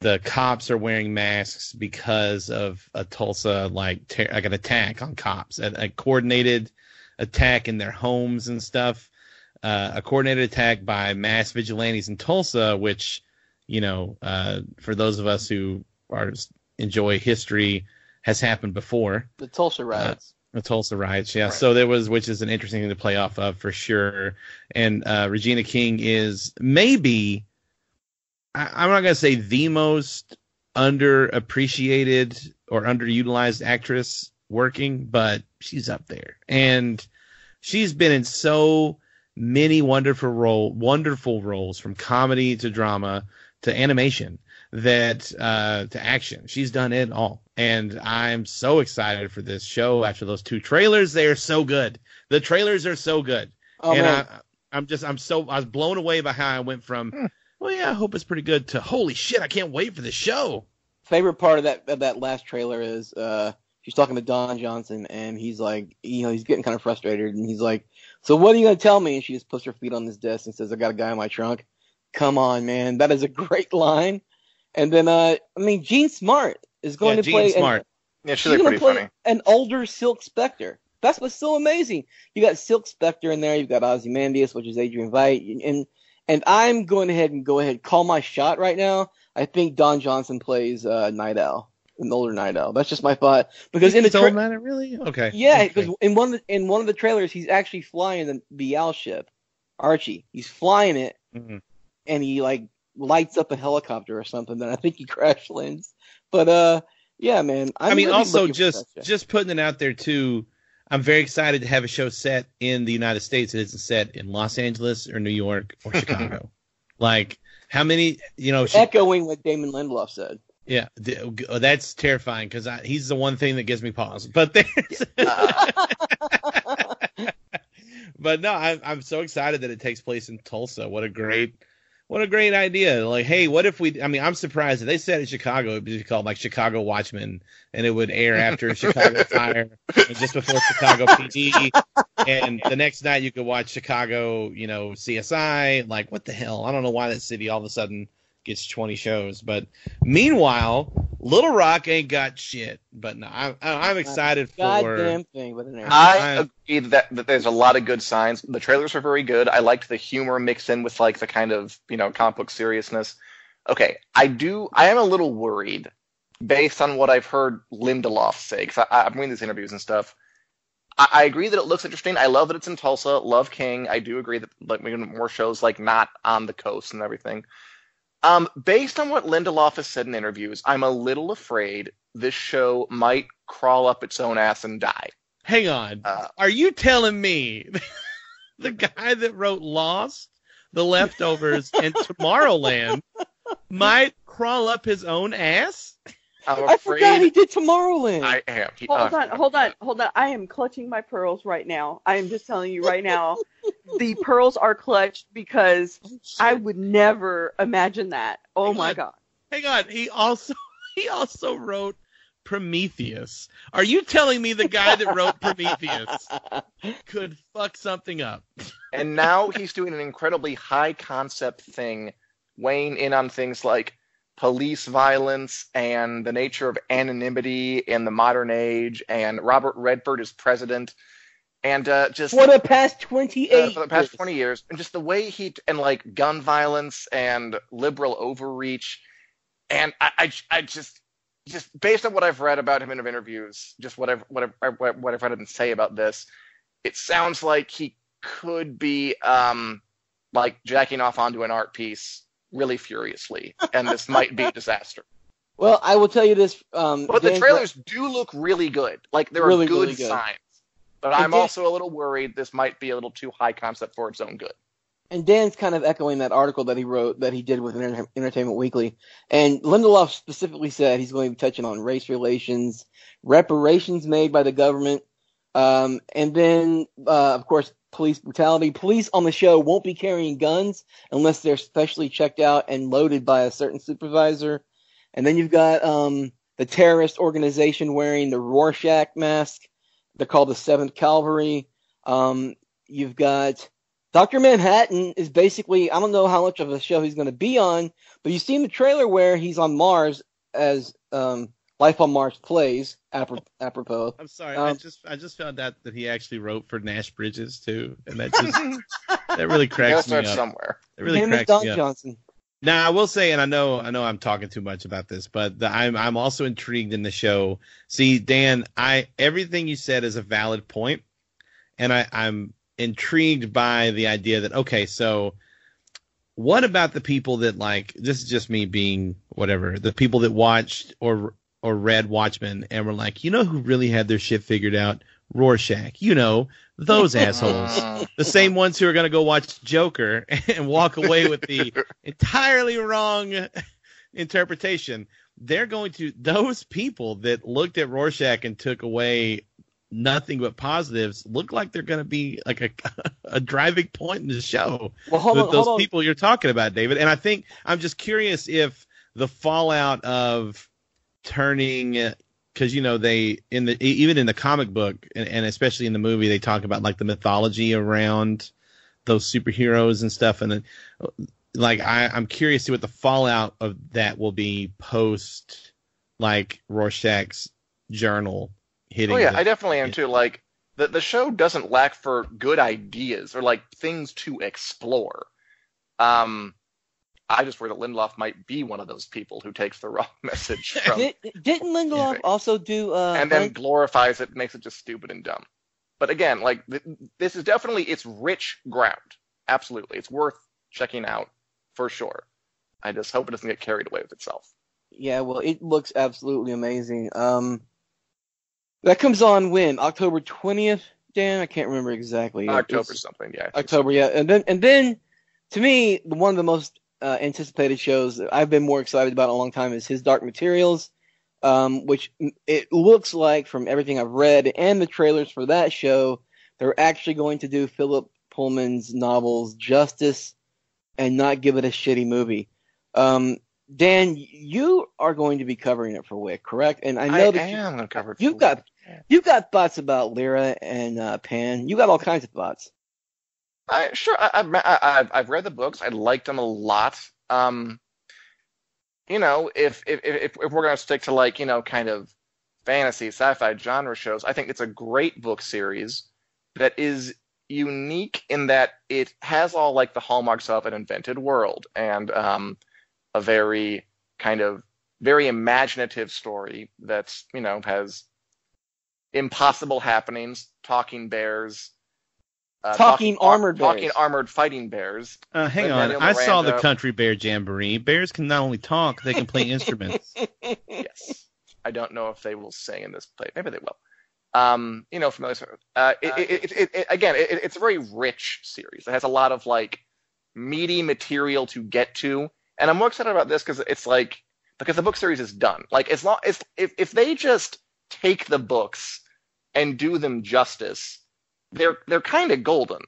the cops are wearing masks because of a Tulsa like ter- like an attack on cops, a, a coordinated attack in their homes and stuff. Uh, a coordinated attack by mass vigilantes in Tulsa, which, you know, uh, for those of us who are enjoy history, has happened before. The Tulsa riots. The Tulsa riots, yeah. Right. So there was, which is an interesting thing to play off of for sure. And uh, Regina King is maybe, I, I'm not gonna say the most underappreciated or underutilized actress working, but she's up there, and she's been in so many wonderful role, wonderful roles from comedy to drama to animation that uh, to action. She's done it all, and I'm so excited for this show. After those two trailers, they are so good. The trailers are so good, oh and man, I, I'm just I'm so I was blown away by how I went from. Hmm. Well, yeah, I hope it's pretty good. To holy shit, I can't wait for the show. favorite part of that of that last trailer is uh she's talking to Don Johnson and he's like you know he's getting kind of frustrated and he's like so what are you gonna tell me? And she just puts her feet on this desk and says I got a guy in my trunk. Come on man. That is a great line. And then uh I mean Jean Smart is going yeah, to play Jean Smart. Yeah, she's she's pretty play funny. an older Silk Spectre. That's what's so amazing. You got Silk Spectre in there. You've got Ozymandias which is Adrian Veidt. And and I'm going ahead and go ahead and call my shot right now. I think Don Johnson plays uh, Nite Owl, an older Nite Owl. That's just my thought. Because in the He's old tra- man, really? Okay. yeah, Okay. because in one of the, in one of the trailers, he's actually flying the, owl ship, Archie. He's flying it, Mhm. and he like lights up a helicopter or something. Then I think he crash lands. But uh, yeah, man. I'm I mean, really also just just putting it out there too. I'm very excited to have a show set in the United States. It isn't set in Los Angeles or New York or Chicago. like how many? You know, echoing what Damon Lindelof said. Yeah, oh, that's terrifying because he's the one thing that gives me pause. But there's, but no, I'm I'm so excited that it takes place in Tulsa. What a great, What a great idea! Like, hey, what if we? I mean, I'm surprised that they said in Chicago it'd be called like Chicago Watchmen, and it would air after Chicago Fire and just before Chicago PD, and the next night you could watch Chicago, you know, CSI. Like, what the hell? I don't know why that city all of a sudden gets 20 shows, but meanwhile, Little Rock ain't got shit. But no, I'm I'm excited for. Goddamn thing with an air. I I- agree that, that there's a lot of good signs. The trailers are very good. I liked the humor mixed in with like the kind of you know comic book seriousness. Okay, I do. I am a little worried based on what I've heard Lindelof say because I'm reading these interviews and stuff. I, I agree that it looks interesting. I love that it's in Tulsa. Love King. I do agree that like we get more shows like not on the coast and everything. Um, based on what Lindelof has said in interviews, I'm a little afraid this show might crawl up its own ass and die. Hang on. Uh, Are you telling me the guy that wrote Lost, The Leftovers, and Tomorrowland might crawl up his own ass? I'm I forgot he did Tomorrowland. I am. He- Hold uh, on, hold on, hold on. I am clutching my pearls right now. I am just telling you right now. the pearls are clutched because I would never imagine that. Oh my god. Hang on. He also he also wrote Prometheus. Are you telling me the guy that wrote Prometheus could fuck something up? and now he's doing an incredibly high concept thing, weighing in on things like police violence and the nature of anonymity in the modern age, and Robert Redford is president, and uh, just For the past uh, 28 for the past years. 20 years, and just the way he and like gun violence and liberal overreach, and I, I, I just, just based on what I've read about him in interviews, just what I've, what I've, what I've read him say about this, it sounds like he could be, um, like jacking off onto an art piece really furiously, and this might be a disaster. Well, I will tell you this. Um, But the Dan's- trailers do look really good. Like there are Really, good, really good. signs. But And I'm Dan- also a little worried this might be a little too high concept for its own good. and Dan's kind of echoing that article that he wrote that he did with Enter- Entertainment Weekly. And Lindelof specifically said he's going to be touching on race relations, reparations made by the government, um, and then, uh, of course, police brutality. Police on the show won't be carrying guns unless they're specially checked out and loaded by a certain supervisor. And then you've got um, the terrorist organization wearing the Rorschach mask. They're called the Seventh Cavalry. Um, you've got Dr. Manhattan is basically, I don't know how much of a show he's going to be on, but you've seen the trailer where he's on Mars as um, Life on Mars plays, apro- apropos. I'm sorry. I Um, just I just found out that he actually wrote for Nash Bridges too, and that just that really cracks me up. somewhere. It really Him and cracks Don me up. Johnson. Now I will say, and I know I know I'm talking too much about this, but the, I'm I'm also intrigued in the show. See, Dan, I everything you said is a valid point, and I, I'm intrigued by the idea that okay, so what about the people that like this is just me being whatever the people that watched or or read Watchmen and were like, you know who really had their shit figured out? Rorschach, you know those assholes the same ones who are going to go watch Joker and walk away with the entirely wrong interpretation. They're going to those people that looked at Rorschach and took away nothing but positives look like they're going to be like a a driving point in the show Well, hold with on, those hold on. people you're talking about, David. And I think I'm just curious if the fallout of turning because you know they in the even in the comic book and, and especially in the movie they talk about like the mythology around those superheroes and stuff and then like I, I'm curious to see what the fallout of that will be post like Rorschach's journal hitting. Oh yeah, the- I definitely am too. Like the the show doesn't lack for good ideas or like things to explore. Um, I just worry that Lindelof might be one of those people who takes the wrong message from Did, didn't Lindelof also do uh, and then glorifies it, makes it just stupid and dumb. But again, like th- this is definitely it's rich ground. Absolutely, it's worth checking out for sure. I just hope it doesn't get carried away with itself. Yeah, well, it looks absolutely amazing. Um, that comes on when October twentieth, Dan. I can't remember exactly. October something, yeah. October, yeah, and then and then to me, one of the most uh, anticipated shows that I've been more excited about in a long time is his Dark Materials, um, which it looks like from everything I've read and the trailers for that show, they're actually going to do Philip Pullman's novels justice. and not give it a shitty movie. Um, Dan, you are going to be covering it for Wick, correct? And I I, know that you, am going to cover it. you've for got Wick. you've got thoughts about Lyra and uh, Pan. You got all kinds of thoughts. I sure I, I've read the books. I liked them a lot. Um, you know, if if if, if we're gonna stick to like you know kind of fantasy sci-fi genre shows, I think it's a great book series that is unique in that it has all like the hallmarks of an invented world and um, a very kind of very imaginative story that's you know has impossible happenings, talking bears. Uh, Talking armored talking armored fighting bears. Uh, hang Lin on. Manuel I saw the Country Bear Jamboree. Bears can not only talk, they can play instruments. Yes. I don't know if they will sing in this play. Maybe they will. Um, you know, familiar. Uh, it, it, it, it, it, again, it, it's a very rich series. It has a lot of like meaty material to get to, and I'm more excited about this because it's like because the book series is done. Like as long as if if they just take the books and do them justice, they're they're kind of golden.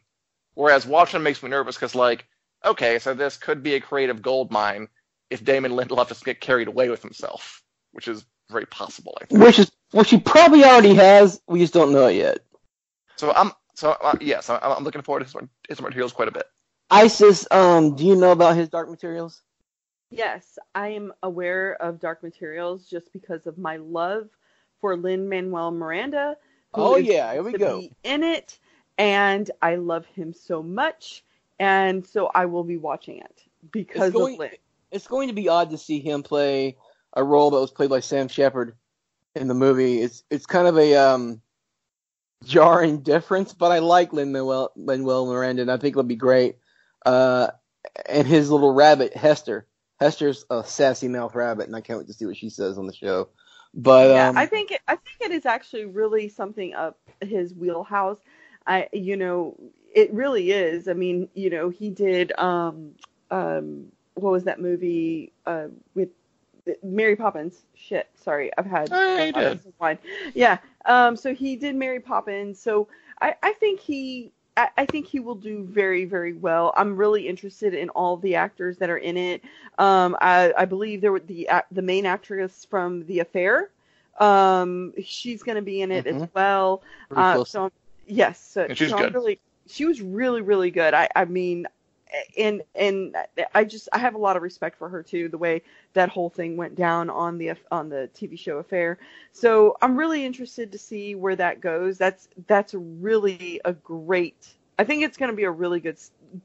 Whereas Watchmen makes me nervous because like okay, so this could be a creative gold mine if Damon Lindelof just get carried away with himself, which is very possible. I think. Which is which he probably already has. We just don't know it yet. So I'm so uh, yes, I'm, I'm looking forward to his, his materials quite a bit. Isis, um, do you know about his Dark Materials? Yes, I am aware of Dark Materials just because of my love for Lin Manuel Miranda. Oh, yeah, here we go. be in it, and I love him so much, and so I will be watching it because It's going- of. It's going to be odd to see him play a role that was played by Sam Shepard in the movie. It's it's kind of a um, jarring difference, but I like Lin Manuel Manuel Miranda, and I think it'll be great. Uh, and his little rabbit Hester. Hester's a sassy mouth rabbit, and I can't wait to see what she says on the show. But yeah, um, I think it, I think it is actually really something up his wheelhouse. I you know it really is. I mean you know he did um um what was that movie uh with Mary Poppins? Shit, sorry, I've had Oh, yeah, he a lot of did. wine. Yeah, um so he did Mary Poppins. So I I think he. I I think he will do very, very well. I'm really interested in all the actors that are in it. Um, I, I believe there were the the main actress from The Affair. Um, she's going to be in it as Mhm. well. pretty Uh, close. so yes, so, And she's so I'm good. really, she was really, really good. I, I mean, and and I just I have a lot of respect for her too. The way that whole thing went down on the on the TV show Affair. So I'm really interested to see where that goes. That's that's really a great. I think it's going to be a really good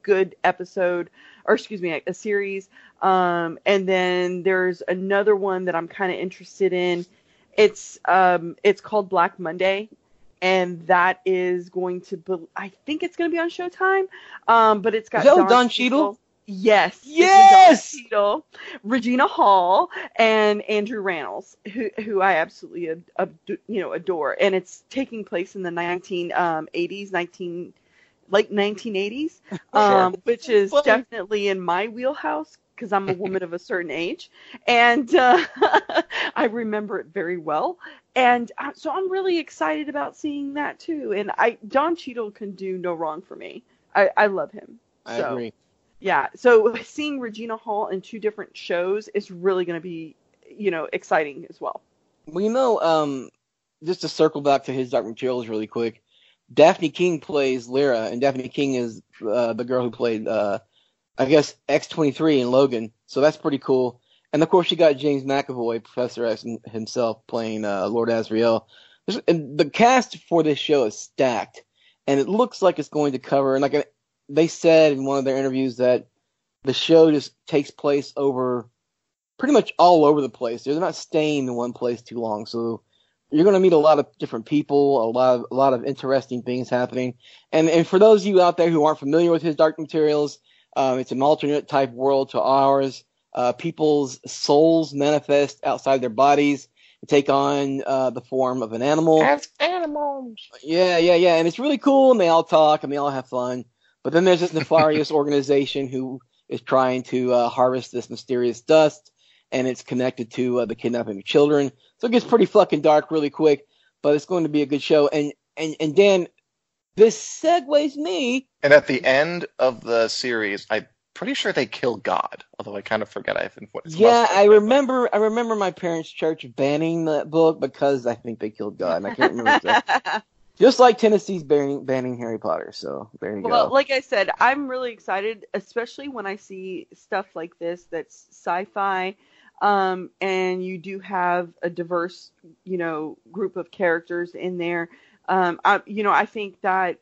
good episode, or excuse me, a, series. Um, and then there's another one that I'm kind of interested in. It's um it's called Black Monday, and that is going to be. I think it's going to be on Showtime. Um, but it's got Don Don Cheadle? Yes. Yes! Don Cheadle, Regina Hall, and Andrew Rannells, who who I absolutely ad, ad, you know adore, and it's taking place in the 1980s, 19 late 1980s, um, which is Funny. definitely in my wheelhouse because I'm a woman of a certain age, and uh, I remember it very well. And so I'm really excited about seeing that too. And I Don Cheadle can do no wrong for me. I, I love him. I so, agree. Yeah. So seeing Regina Hall in two different shows is really going to be, you know, exciting as well. Well, you know, um, just to circle back to his Dark Materials really quick, Dafne Keen plays Lyra, and Dafne Keen is uh, the girl who played, uh, I guess, X23 in Logan. So that's pretty cool. And of course, you got James McAvoy, Professor X himself, playing uh, Lord Asriel. And the cast for this show is stacked, and it looks like it's going to cover. And like uh, they said in one of their interviews, that the show just takes place over pretty much all over the place. They're not staying in one place too long, so you're going to meet a lot of different people, a lot of a lot of interesting things happening. And and for those of you out there who aren't familiar with his Dark Materials, um, it's an alternate type world to ours. Uh, people's souls manifest outside their bodies and take on uh, the form of an animal. As animals. Yeah, yeah, yeah. And it's really cool, and they all talk and they all have fun. But then there's this nefarious organization who is trying to uh, harvest this mysterious dust, and it's connected to uh, the kidnapping of children. So it gets pretty fucking dark really quick, but it's going to be a good show. And and and Dan, this segues me. And at the end of the series, I'm pretty sure they kill God, although I kind of forget. I think what. it's Yeah, I remember. I remember my parents' church banning that book because I think they killed God. And I can't remember. exactly. Just like Tennessee's banning banning Harry Potter. So there you Well, go. like I said, I'm really excited, especially when I see stuff like this that's sci-fi, um, and you do have a diverse, you know, group of characters in there. Um, I, you know, I think that,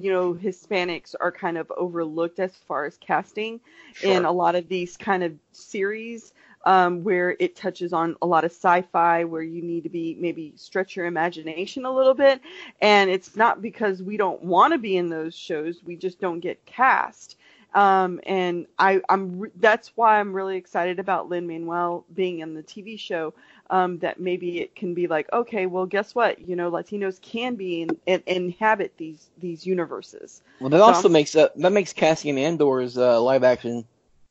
you know, Hispanics are kind of overlooked as far as casting in a lot of these kind of series um, where it touches on a lot of sci-fi where you need to be maybe stretch your imagination a little bit and it's not because we don't want to be in those shows we just don't get cast um, and I, I'm re- that's why I'm really excited about Lin Manuel being in the TV show. Um, that maybe it can be like, okay, well, guess what? You know, Latinos can be in, and inhabit these these universes. Well, that also Um, makes that that makes Cassian Andor's uh, live action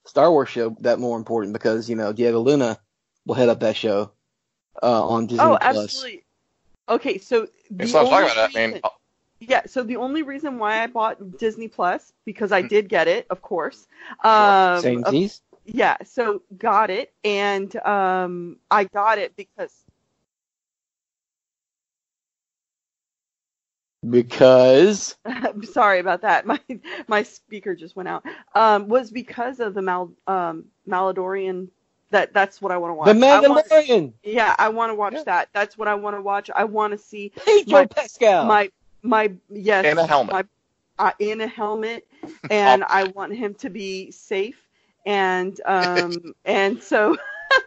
Star Wars show that more important because you know Diego Luna will head up that show uh, on Disney oh, Plus. absolutely. Okay, so the So only talking about that. I mean, Yeah, so the only reason why I bought Disney Plus because I did get it, of course. Um, Same of- Z's? Yeah, so got it, and um, I got it because Because sorry about that. My my speaker just went out. Um, was because of the Mal um Maladorian. That that's what I want to watch. the I want- Mandalorian, yeah, I want to watch Yeah. that. That's what I want to watch. I want to see Pedro my- Pascal. my my yes In a helmet. my- uh, in a helmet, and I want him to be safe. And um and so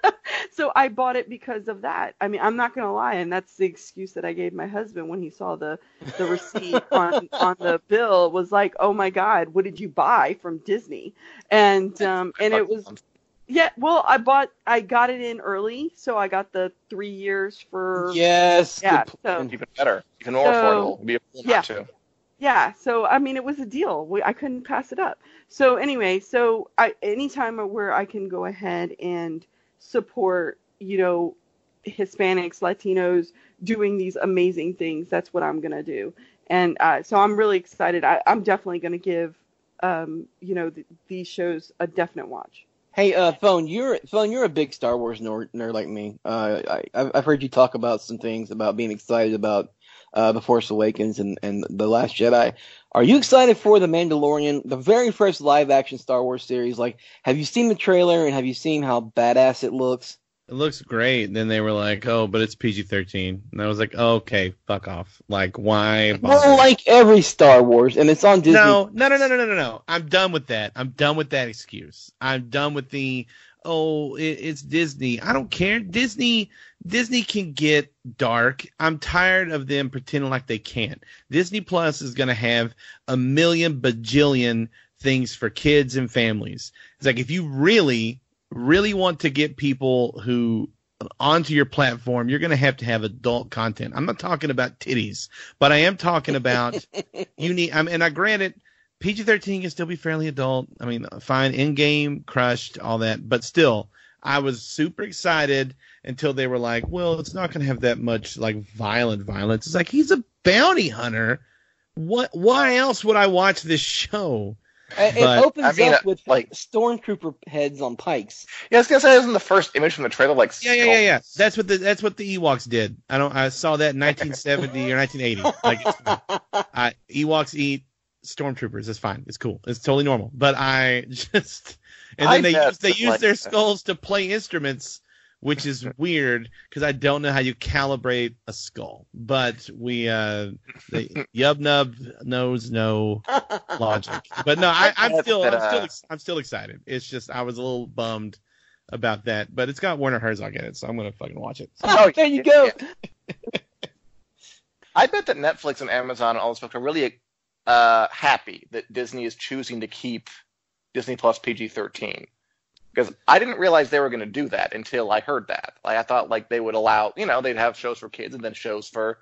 so I bought it because of that. I mean, I'm not gonna lie, and that's the excuse that I gave my husband when he saw the the receipt on on the bill was like, oh my god, what did you buy from Disney? And um and it was yeah, well, I bought I got it in early, so I got the three years for yes. yeah. So even better, even more So- affordable. It'd be yeah. Yeah, so I mean, it was a deal. We, I couldn't pass it up. So anyway, so I anytime where I can go ahead and support, you know, Hispanics, Latinos doing these amazing things, that's what I'm gonna do. And uh, so I'm really excited. I, I'm definitely gonna give, um, you know, th- these shows a definite watch. Hey, uh, phone, you're phone, you're a big Star Wars nerd, nerd like me. Uh, I, I've heard you talk about some things about being excited about uh, The Force Awakens and and The Last Jedi. Are you excited for The Mandalorian, the very first live action Star Wars series? Like, have you seen the trailer and have you seen how badass it looks? It looks great. Then they were like, "Oh, but it's PG-13," and I was like, oh, "Okay, fuck off. Like, why?" bother?" Well, like every Star Wars, and it's on Disney. No, no, no, no, no, no, no. I'm done with that. I'm done with that excuse. I'm done with the oh, it, it's Disney. I don't care. Disney, Disney can get dark. I'm tired of them pretending like they can't. Disney Plus is gonna have a million bajillion things for kids and families. It's like if you really, really want to get people who onto your platform, you're going to have to have adult content. I'm not talking about titties, but I am talking about you need. I mean, and I granted PG-13 can still be fairly adult. I mean, fine, in-game, crushed, all that, but still, I was super excited until they were like, "Well, it's not going to have that much like violent violence." It's like he's a bounty hunter. What? Why else would I watch this show? It, it But, opens I mean, up uh, with like- stormtrooper heads on pikes. Yeah, I was gonna say, isn't the first image from the trailer like? Yeah, yeah, yeah, yeah. That's what the that's what the Ewoks did. I don't. I saw that in 1970 or 1980. Like, it's. I, Ewoks eat stormtroopers. It's fine. It's cool. It's totally normal. But I just and then I they use they use like- their skulls to play instruments, which is weird because I don't know how you calibrate a skull. But we uh, the Yub Nub knows no logic. But no, I, I'm still I'm still I'm still excited. It's just I was a little bummed about that, but it's got Werner Herzog in it, so I'm gonna fucking watch it. Oh, there you go. yeah. I bet that Netflix and Amazon and all this stuff are really uh, happy that Disney is choosing to keep Disney Plus PG-13 because I didn't realize they were going to do that until I heard that. Like I thought like they would allow, you know, they'd have shows for kids and then shows for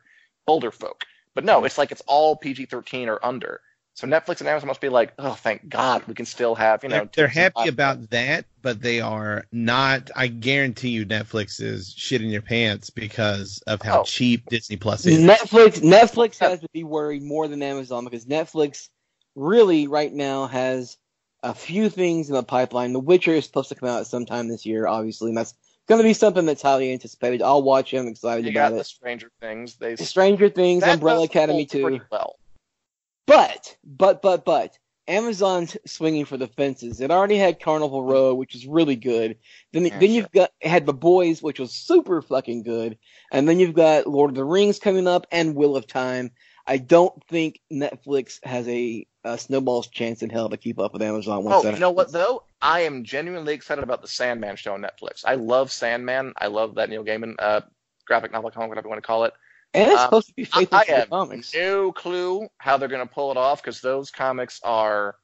older folk. But no, it's like it's all PG-13 or under. So Netflix and Amazon must be like, oh, thank God, we can still have, you know. they're, they're happy bottoms." about that, but they are not. I guarantee you, Netflix is shitting your pants because of how Oh. cheap Disney Plus is. Netflix Netflix has to be worried more than Amazon because Netflix really right now has a few things in the pipeline. The Witcher is supposed to come out sometime this year, obviously, and that's going to be something that's highly anticipated. I'll watch it. I'm excited You about got the it. Stranger Things. They Stranger Things, that Umbrella Academy too. Well, But, but, but, but, Amazon's swinging for the fences. It already had Carnival Row, which is really good. Then, Yeah, then you've got had The Boys, which was super fucking good, and then you've got Lord of the Rings coming up and Wheel of Time. I don't think Netflix has a, a snowball's chance in hell to keep up with Amazon. Once Oh, you know what though? I am genuinely excited about the Sandman show on Netflix. I love Sandman. I love that Neil Gaiman uh, graphic novel, comic, whatever you want to call it. And it's Um, supposed to be I, faithful I to the have comics. no clue how they're going to pull it off because those comics are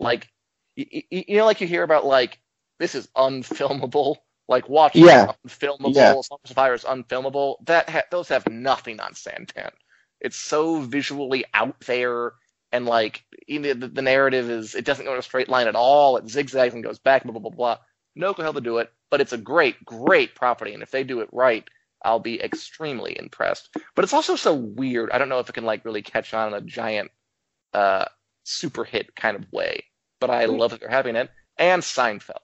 like, you, you know, like you hear about like this is unfilmable. Like Watchmen Yeah. unfilmable. Yeah. Songs of Fire is unfilmable. That ha- those have nothing on Sandman. It's so visually out there, and like the, the narrative is it doesn't go in a straight line at all. It zigzags and goes back. Blah blah blah blah. No clue how to do it, but it's a great, great property, and if they do it right, I'll be extremely impressed. But it's also so weird. I don't know if it can like really catch on in a giant, uh, super hit kind of way. But I love that they're having it. And Seinfeld.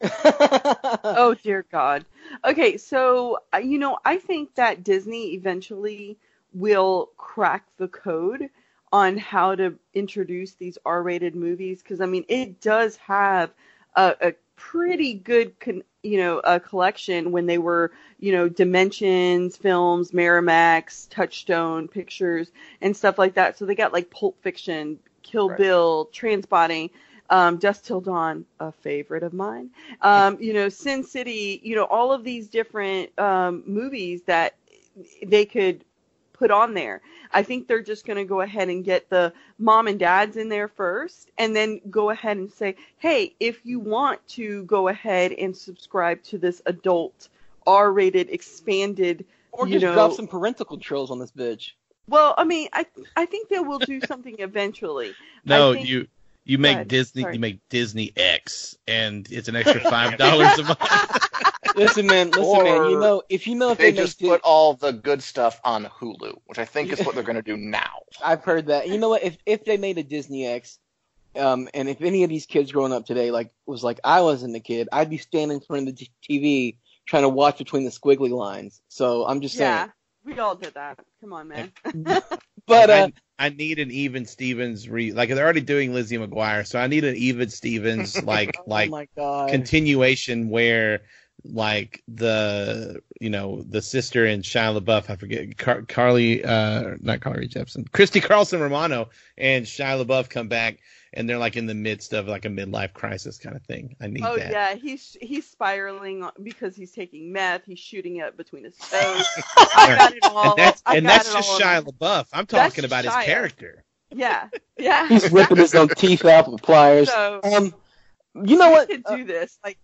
Oh dear God. Okay, so uh, you know, I think that Disney eventually will crack the code on how to introduce these R-rated movies because I mean, it does have a, a pretty good, con- you know, a collection when they were, you know, Dimensions films, Miramax, Touchstone Pictures, and stuff like that. So they got like Pulp Fiction, Kill Right. Bill, Trainspotting. Um, Dusk Till Dawn, a favorite of mine um, you know, Sin City, you know, all of these different um, movies that they could put on there. I think they're just going to go ahead and get the mom and dads in there first, and then go ahead and say, hey, if you want to go ahead and subscribe to this adult R-rated expanded, or you just know, drop some parental controls on this bitch. well, I mean, I I think they will do something eventually. No, think- you you make ahead, Disney sorry. you make Disney X, and it's an extra five dollars a month. Listen, man, listen, man. You know, if you know if They they, just make put all the good stuff on Hulu, which I think is what they're going to do now. I've heard that. You know what? If if they made a Disney X, um, and if any of these kids growing up today, like was like I wasn't a kid, I'd be standing in front of the t- TV trying to watch between the squiggly lines. So I'm just saying. yeah, saying. we all did that. Come on, man. But uh, I, I need an even Stevens re like they're already doing Lizzie McGuire, so I need an even Stevens like like oh my continuation where like the you know the sister in Shia LaBeouf, I forget Car- Carly, uh, not Carly Jepsen, Christy Carlson Romano and Shia LaBeouf come back and they're like in the midst of like a midlife crisis kind of thing. I need Oh that. yeah, he's he's spiraling because he's taking meth. He's shooting it between his toes. I got it all. And that's I and that's just. Shia LaBeouf. I'm That's talking about Shia. his character. Yeah, yeah. he's ripping his own teeth out with pliers. So Um, you know we what? could Uh, do this. Like,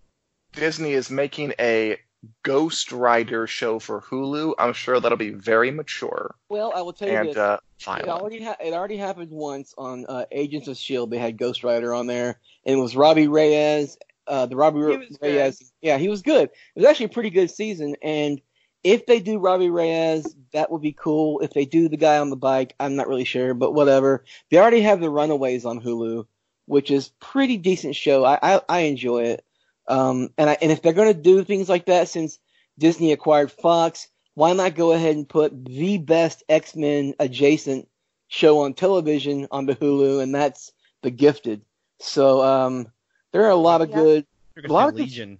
Disney is making a Ghost Rider show for Hulu. I'm sure that'll be very mature well, I will tell you and this. uh, It already ha- it already happened once on uh, Agents of Shield. They had Ghost Rider on there, and it was Robbie Reyes. Uh, the Robbie He was Reyes, yeah, he was good. It was actually a pretty good season. And if they do Robbie Reyes, that would be cool. If they do the guy on the bike, I'm not really sure, but whatever. They already have the Runaways on Hulu, which is pretty decent show. I I, I enjoy it. Um, and I, and if they're gonna do things like that, since Disney acquired Fox, why not go ahead and put the best X Men adjacent show on television onto Hulu, and that's The Gifted. So um, there are a lot of Yeah. good. A lot say of good- Legion.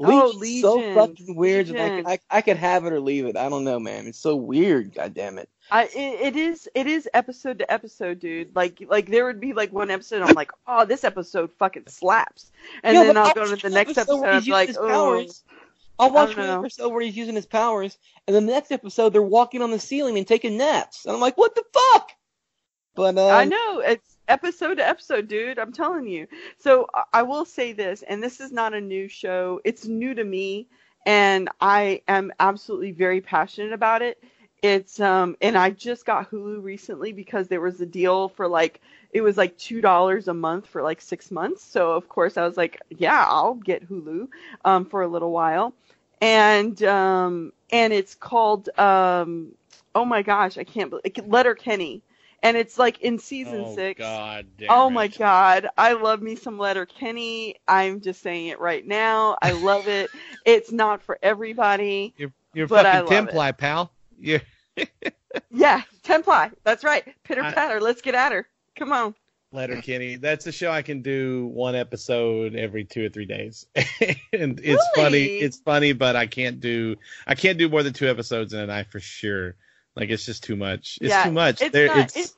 Oh, Legion's so fucking weird. that I, I, I could have it or leave it. I don't know, man. It's so weird. God damn it. I it, it is it is episode to episode, dude. Like like there would be like one episode I'm like, oh, this episode fucking slaps, and Yeah, then I'll I'll go to the next episode I'm he's like, using his oh, powers. I'll watch one episode where he's using his powers, and then the next episode they're walking on the ceiling and taking naps, and I'm like, what the fuck? But um, I know it's episode to episode, dude. I'm telling you. So I will say this, and this is not a new show. It's new to me, and I am absolutely very passionate about it. It's um, and I just got Hulu recently because there was a deal for like it was like two dollars a month for like six months. So of course I was like, yeah, I'll get Hulu um for a little while, and um and it's called um oh my gosh I can't believe Letterkenny and it's like in season oh, six. God damn Oh my god, I love me some Letterkenny. I'm just saying it right now. I love it. it's not for everybody. You're, you're but I fucking love it. Templi, pal. You're, Yeah, Templi. That's right. Pitter patter. Let's get at her. Come on. Letterkenny. That's a show I can do one episode every two or three days, and it's funny. It's funny, but I can't do I can't do more than two episodes in a night for sure. Like it's just too much. It's Yeah, too much. It's there, not. it's, It's,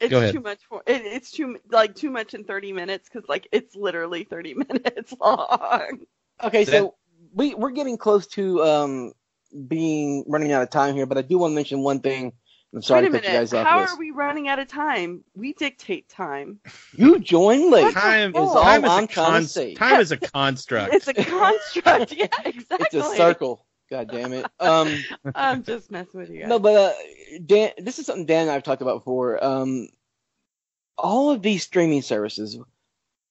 it's too much for it, it's too like too much in 30 minutes because like it's literally 30 minutes long. Okay, That- so we we're getting close to um being running out of time here, but I do want to mention one thing. I'm sorry Wait a to cut you minute. guys off. How this. are we running out of time? We dictate time. You join late. time Is all time is I'm a trying con- say. time is a construct. It's a construct. yeah, exactly. It's a circle. God damn it. Um, I'm just messing with you guys. no, but uh, Dan, this is something Dan and I've talked about before. Um, all of these streaming services,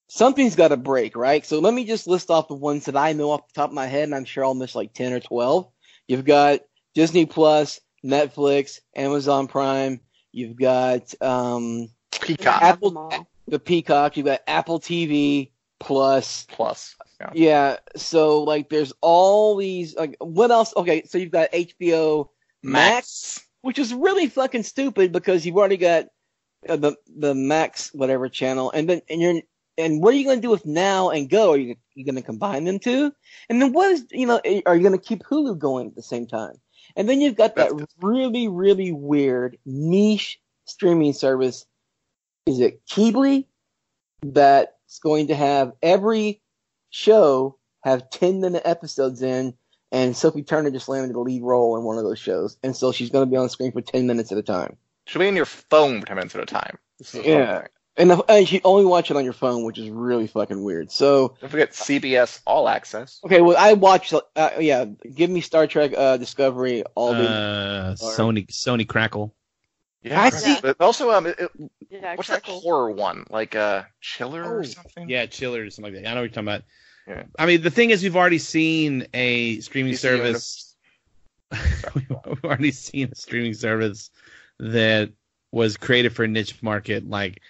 something's got to break, right? So let me just list off the ones that I know off the top of my head, and I'm sure I'll miss like ten or twelve. You've got Disney Plus, Netflix, Amazon Prime. You've got um, Peacock Apple- the Peacock. You've got Apple TV Plus. Plus. Yeah. Yeah, so like there's all these like what else? Okay, so you've got HBO Max, which is really fucking stupid because you've already got uh, the the Max whatever channel, and then and you're and what are you going to do with Now and Go? Are you you going to combine them two? And then what is you know eh, are you going to keep Hulu going at the same time? And then you've got that really really weird niche streaming service. Is it Quibi that's going to have every show have 10 minute episodes in and Sophie Turner just landed the lead role in one of those shows. And so she's going to be on screen for 10 minutes at a time. She'll be in your phone for 10 minutes at a time. Yeah. And, the, and you only watch it on your phone, which is really fucking weird. So, Don't forget CBS All Access. okay, well, I watched, uh, yeah, give me Star Trek uh, Discovery all the. uh, Sony Sony Crackle. Yeah, I see- But also, um, it, it- Yeah, what's Crackle. that horror one? Like uh, Chiller Oh, or something? Yeah, Chiller or something like that. I know what you're talking about. Yeah. I mean, the thing is, we've already seen a streaming DC service. we've already seen a streaming service that was created for a niche market, like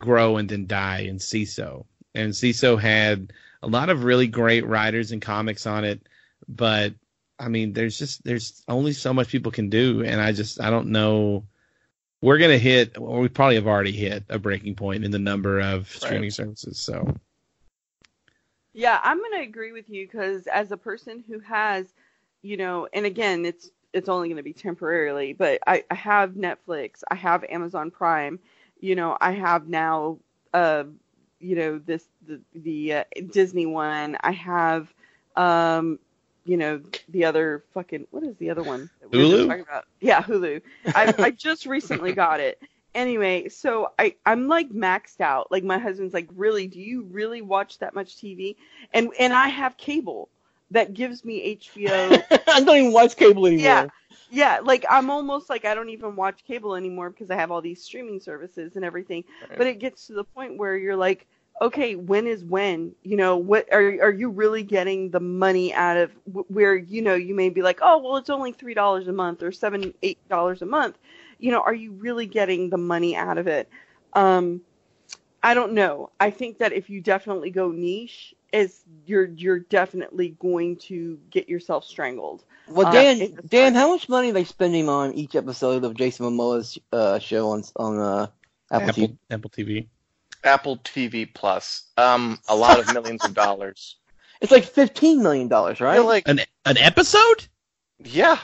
grow and then die in Seeso. And Seeso had a lot of really great writers and comics on it, but I mean, there's just there's only so much people can do, and I just I don't know. We're gonna hit, or we probably have already hit a breaking point in the number of streaming services. So Yeah, I'm going to agree with you because as a person who has, you know, and again, it's it's only going to be temporarily, but I, I have Netflix, I have Amazon Prime, you know, I have now, uh, you know, this the the uh, Disney one, I have, um, you know, the other fucking what is the other one? that we were Hulu? talking about? Yeah, Hulu. I I just recently got it. Anyway, so I I'm like maxed out. Like my husband's like, really? Do you really watch that much TV? And and I have cable that gives me HBO. I don't even watch cable anymore. yeah, yeah. Like I'm almost like I don't even watch cable anymore because I have all these streaming services and everything. Right. But it gets to the point where you're like, okay, when is when? You know, what are are you really getting the money out of where you know you may be like, oh well, it's only three dollars a month or seven eight dollars a month. You know, are you really getting the money out of it? Um, I don't know. I think that if you definitely go niche, is you're you're definitely going to get yourself strangled. Well, Uh, Dan, it's just Dan, how much money are they spending on each episode of Jason Momoa's uh, show on on uh, Apple, Apple TV? Apple TV. Apple TV Plus. Um, a lot of millions of dollars. It's like fifteen million dollars, right? Like, An an episode? yeah,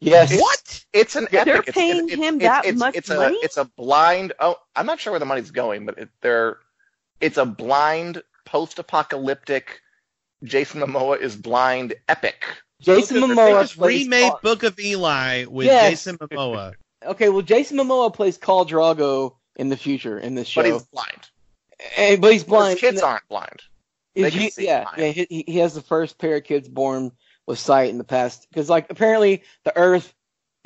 yes. It's- What? it's an They're epic. Paying it's, it's, him it's, that it's, much it's money? A, it's a blind. Oh, I'm not sure where the money's going, but it, they're. It's a blind post-apocalyptic. Jason Momoa is blind epic. Jason Book Momoa they remade Book of Eli with Yes. Jason Momoa. Okay, well, Jason Momoa plays Khal Drogo in the future in this show, eh, But he's blind. and, but he's blind. His kids And- aren't blind. Is They can he- yeah, fine. yeah. He, he has the first pair of kids born with sight in the past because, like, apparently the Earth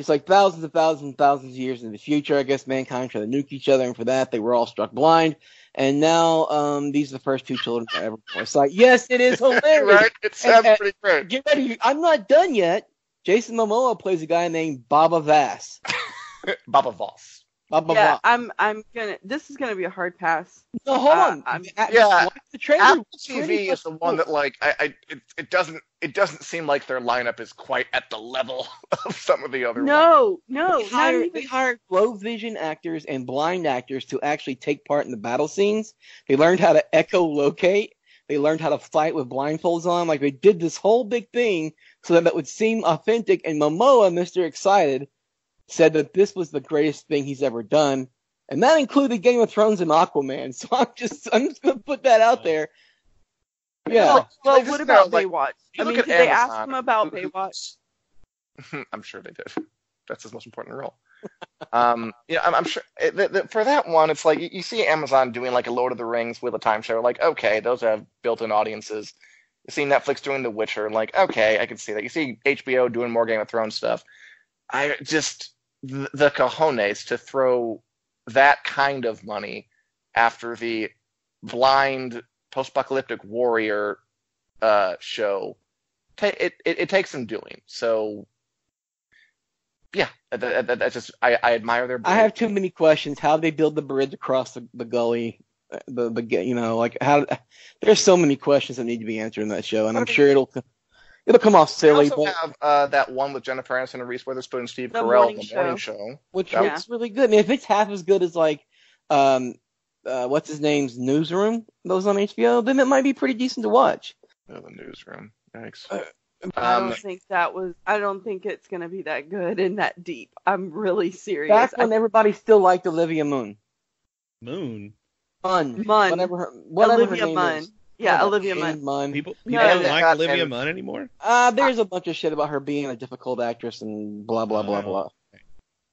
is like thousands and thousands and thousands of years in the future. I guess mankind tried to nuke each other, and for that they were all struck blind. And now, um, these are the first two children to ever born with sight. Yes, it is hilarious. right? It sounds and- pretty great. Get ready. I'm not done yet. Jason Momoa plays a guy named Baba Vass. Baba Voss. Blah, blah, yeah, blah. I'm I'm gonna. This is gonna be a hard pass. No, hold uh, on. I'm- Yeah. watch the trailer. Apple TV is the much one that like I, I it, it doesn't it doesn't seem like their lineup is quite at the level of some of the other ones. No, no, they hired, even. they hired low vision actors and blind actors to actually take part in the battle scenes. They learned how to echolocate. They learned how to fight with blindfolds on. Like they did this whole big thing so that it would seem authentic. And Momoa, Mr. Excited, said that this was the greatest thing he's ever done. And that included Game of Thrones and Aquaman. So I'm just I'm just gonna put that out there. Yeah. Well, well Like, what about like, Baywatch? I mean, at did they ask him about who- who- Baywatch? I'm sure they did. That's his most important role. um, yeah, I'm, I'm sure it, the, the, for that one, it's like you, you see Amazon doing like a Lord of the Rings with a time show. Like, okay, those have built-in audiences. You see Netflix doing The Witcher. Like, okay, I can see that. You see HBO doing more Game of Thrones stuff. I just the, the cojones to throw that kind of money after the blind post-apocalyptic warrior uh, show. It, it it takes some doing. So yeah, that, that, that- that's just I, I admire their. I have too many questions. How they build the bridge across the, the gully, uh, the the you know like how there's so many questions that need to be answered in that show, and I'm sure it'll it'll come off They silly, also but have uh, that one with Jennifer Aniston and Reese Witherspoon and Steve The Carell, morning the morning show. show. which Yeah. looks really good. And if it's half as good as like um uh what's his name's Newsroom, those on HBO, then it might be pretty decent to watch. Oh, the newsroom. thanks. Uh, I Um, don't think that was. I don't think it's gonna be that good and that deep. I'm really serious. Back when I, everybody still liked Olivia Moon. Moon. Munn. Munn. Whatever her, whatever Olivia her name Munn. is. Yeah, Whatever, Olivia Munn. Munn. People, No, don't like Got- Olivia and- Munn anymore. Uh, there's a bunch of shit about her being a difficult actress and blah blah blah Oh. blah.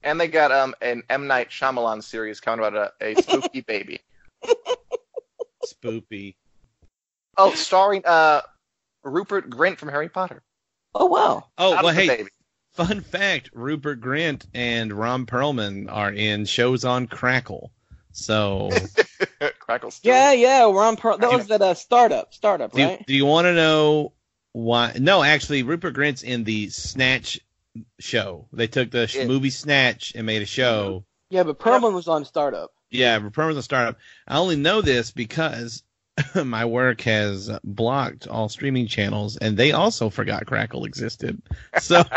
And they got um an M Night Shyamalan series coming about a, a spooky baby. Spoopy. Oh, starring uh Rupert Grint from Harry Potter. Oh wow. Oh Out well, hey, baby. fun fact: Rupert Grint and Ron Perlman are in shows on Crackle. So, Crackle still. Yeah, yeah. Ron Pearl. That was that uh, startup. Startup, do, right? do you want to know why? No, actually, Rupert Grint's in the Snatch show. They took the Yeah. movie Snatch and made a show. Yeah, but Perlman was on startup. Yeah, Rupert was on startup. I only know this because my work has blocked all streaming channels, and they also forgot Crackle existed. So.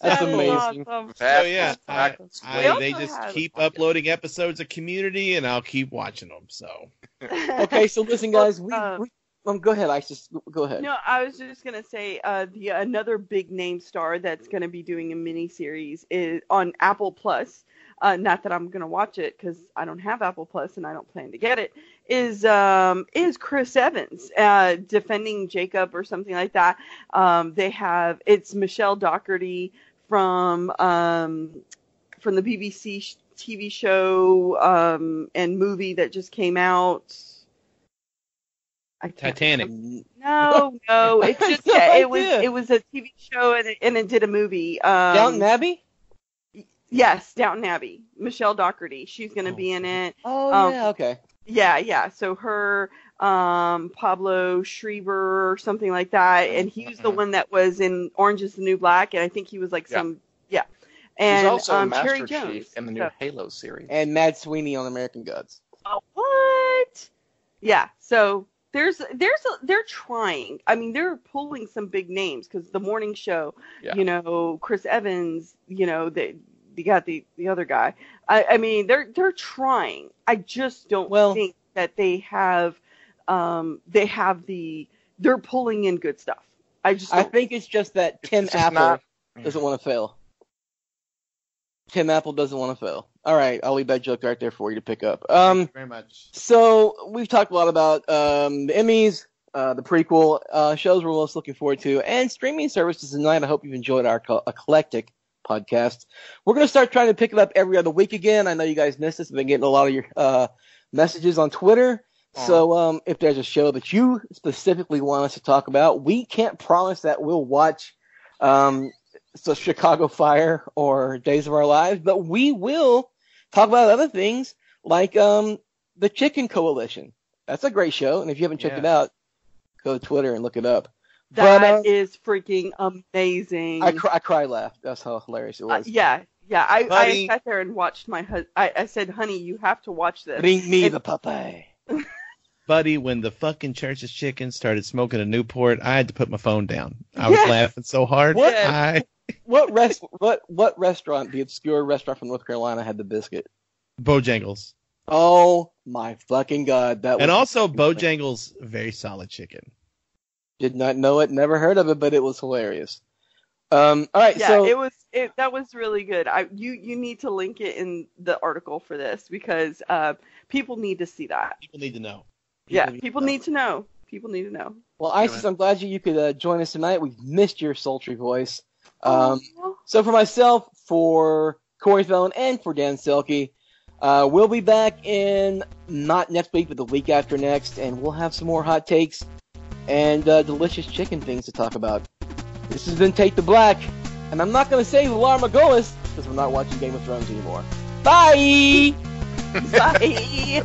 That's amazing. awesome. So yeah, I, I- they just keep uploading episodes of Community, and I'll keep watching them. So Okay, so listen, guys. We, Uh, we um, go ahead, I just Go ahead. No, I was just gonna say uh, the another big name star that's gonna be doing a mini series is on Apple Plus. Uh, not that I'm gonna watch it because I don't have Apple Plus and I don't plan to get it. Is um is Chris Evans uh, defending Jacob or something like that? Um, they have it's Michelle Dockery from um from the BBC TV show um and movie that just came out. Titanic. no, no, it's just it was it was a TV show and it, and it did a movie. Um, Downton Abbey. Yes, Downton Abbey. Michelle Dockery, she's gonna Oh. be in it. Oh Um, yeah, okay. Yeah, yeah. So her, um, Pablo Schreiber or something like that, and he was the Mhm. one that was in Orange Is the New Black, and I think he was like Yeah. some yeah. And He's also um, Master Cherry Jones. Chief in the new So- Halo series. And Mad Sweeney on American Gods. Oh, what? Yeah. So there's there's a, they're trying. I mean, they're pulling some big names because the morning show. Yeah. You know, Chris Evans. You know, they they got the the other guy. I, I mean, they're they're trying. I just don't Well- think that they have um they have the they're pulling in good stuff. I just I don't, think it's just that It's Tim just Apple not- doesn't want to fail. Tim Apple doesn't want to fail. All right, I'll leave that joke right there for you to pick up. Um, Thank you very much. So we've talked a lot about um, the Emmys, uh, the prequel uh, shows we're most looking forward to, and streaming services tonight. I hope you've enjoyed our co- eclectic podcast. We're going to start trying to pick it up every other week again. I know you guys missed this. I've been getting a lot of your uh, messages on Twitter. So um, if there's a show that you specifically want us to talk about, we can't promise that we'll watch um, so Chicago Fire or Days of Our Lives, but we will talk about other things like um, the Chicken Coalition. That's a great show, and if you haven't checked Yeah. it out, go to Twitter and look it up. That But, uh, is freaking amazing. I cry, I cry laughed. That's how hilarious it Uh, was. yeah, yeah. I, I sat there and watched my husband. I, I said, "Honey, you have to watch this." Bring me And- the puppy. Buddy, when the fucking church's chicken started smoking a Newport, I had to put my phone down. I was Yeah. laughing so hard. What? I What rest? what what restaurant? The obscure restaurant from North Carolina had the biscuit. Bojangles. Oh my fucking god! That was And also Bojangles, very solid chicken. Did not know it, never heard of it, but it was hilarious. Um, all right, Yeah, so it was. It that was really good. I you you need to link it in the article for this because uh, people need to see that. People need to know. yeah, need to people know. need to know. People need to know. well, Isis, I'm glad you, you could uh, join us tonight. We've missed your sultry voice. Um, Aw. So for myself, for Corey Thone, and for Dan Selke, uh, we'll be back in not next week, but the week after next, and we'll have some more hot takes and uh, delicious chicken things to talk about. This has been Take the Black, and I'm not going to say Valar Morghulis because we're not watching Game of Thrones anymore. Bye! Bye.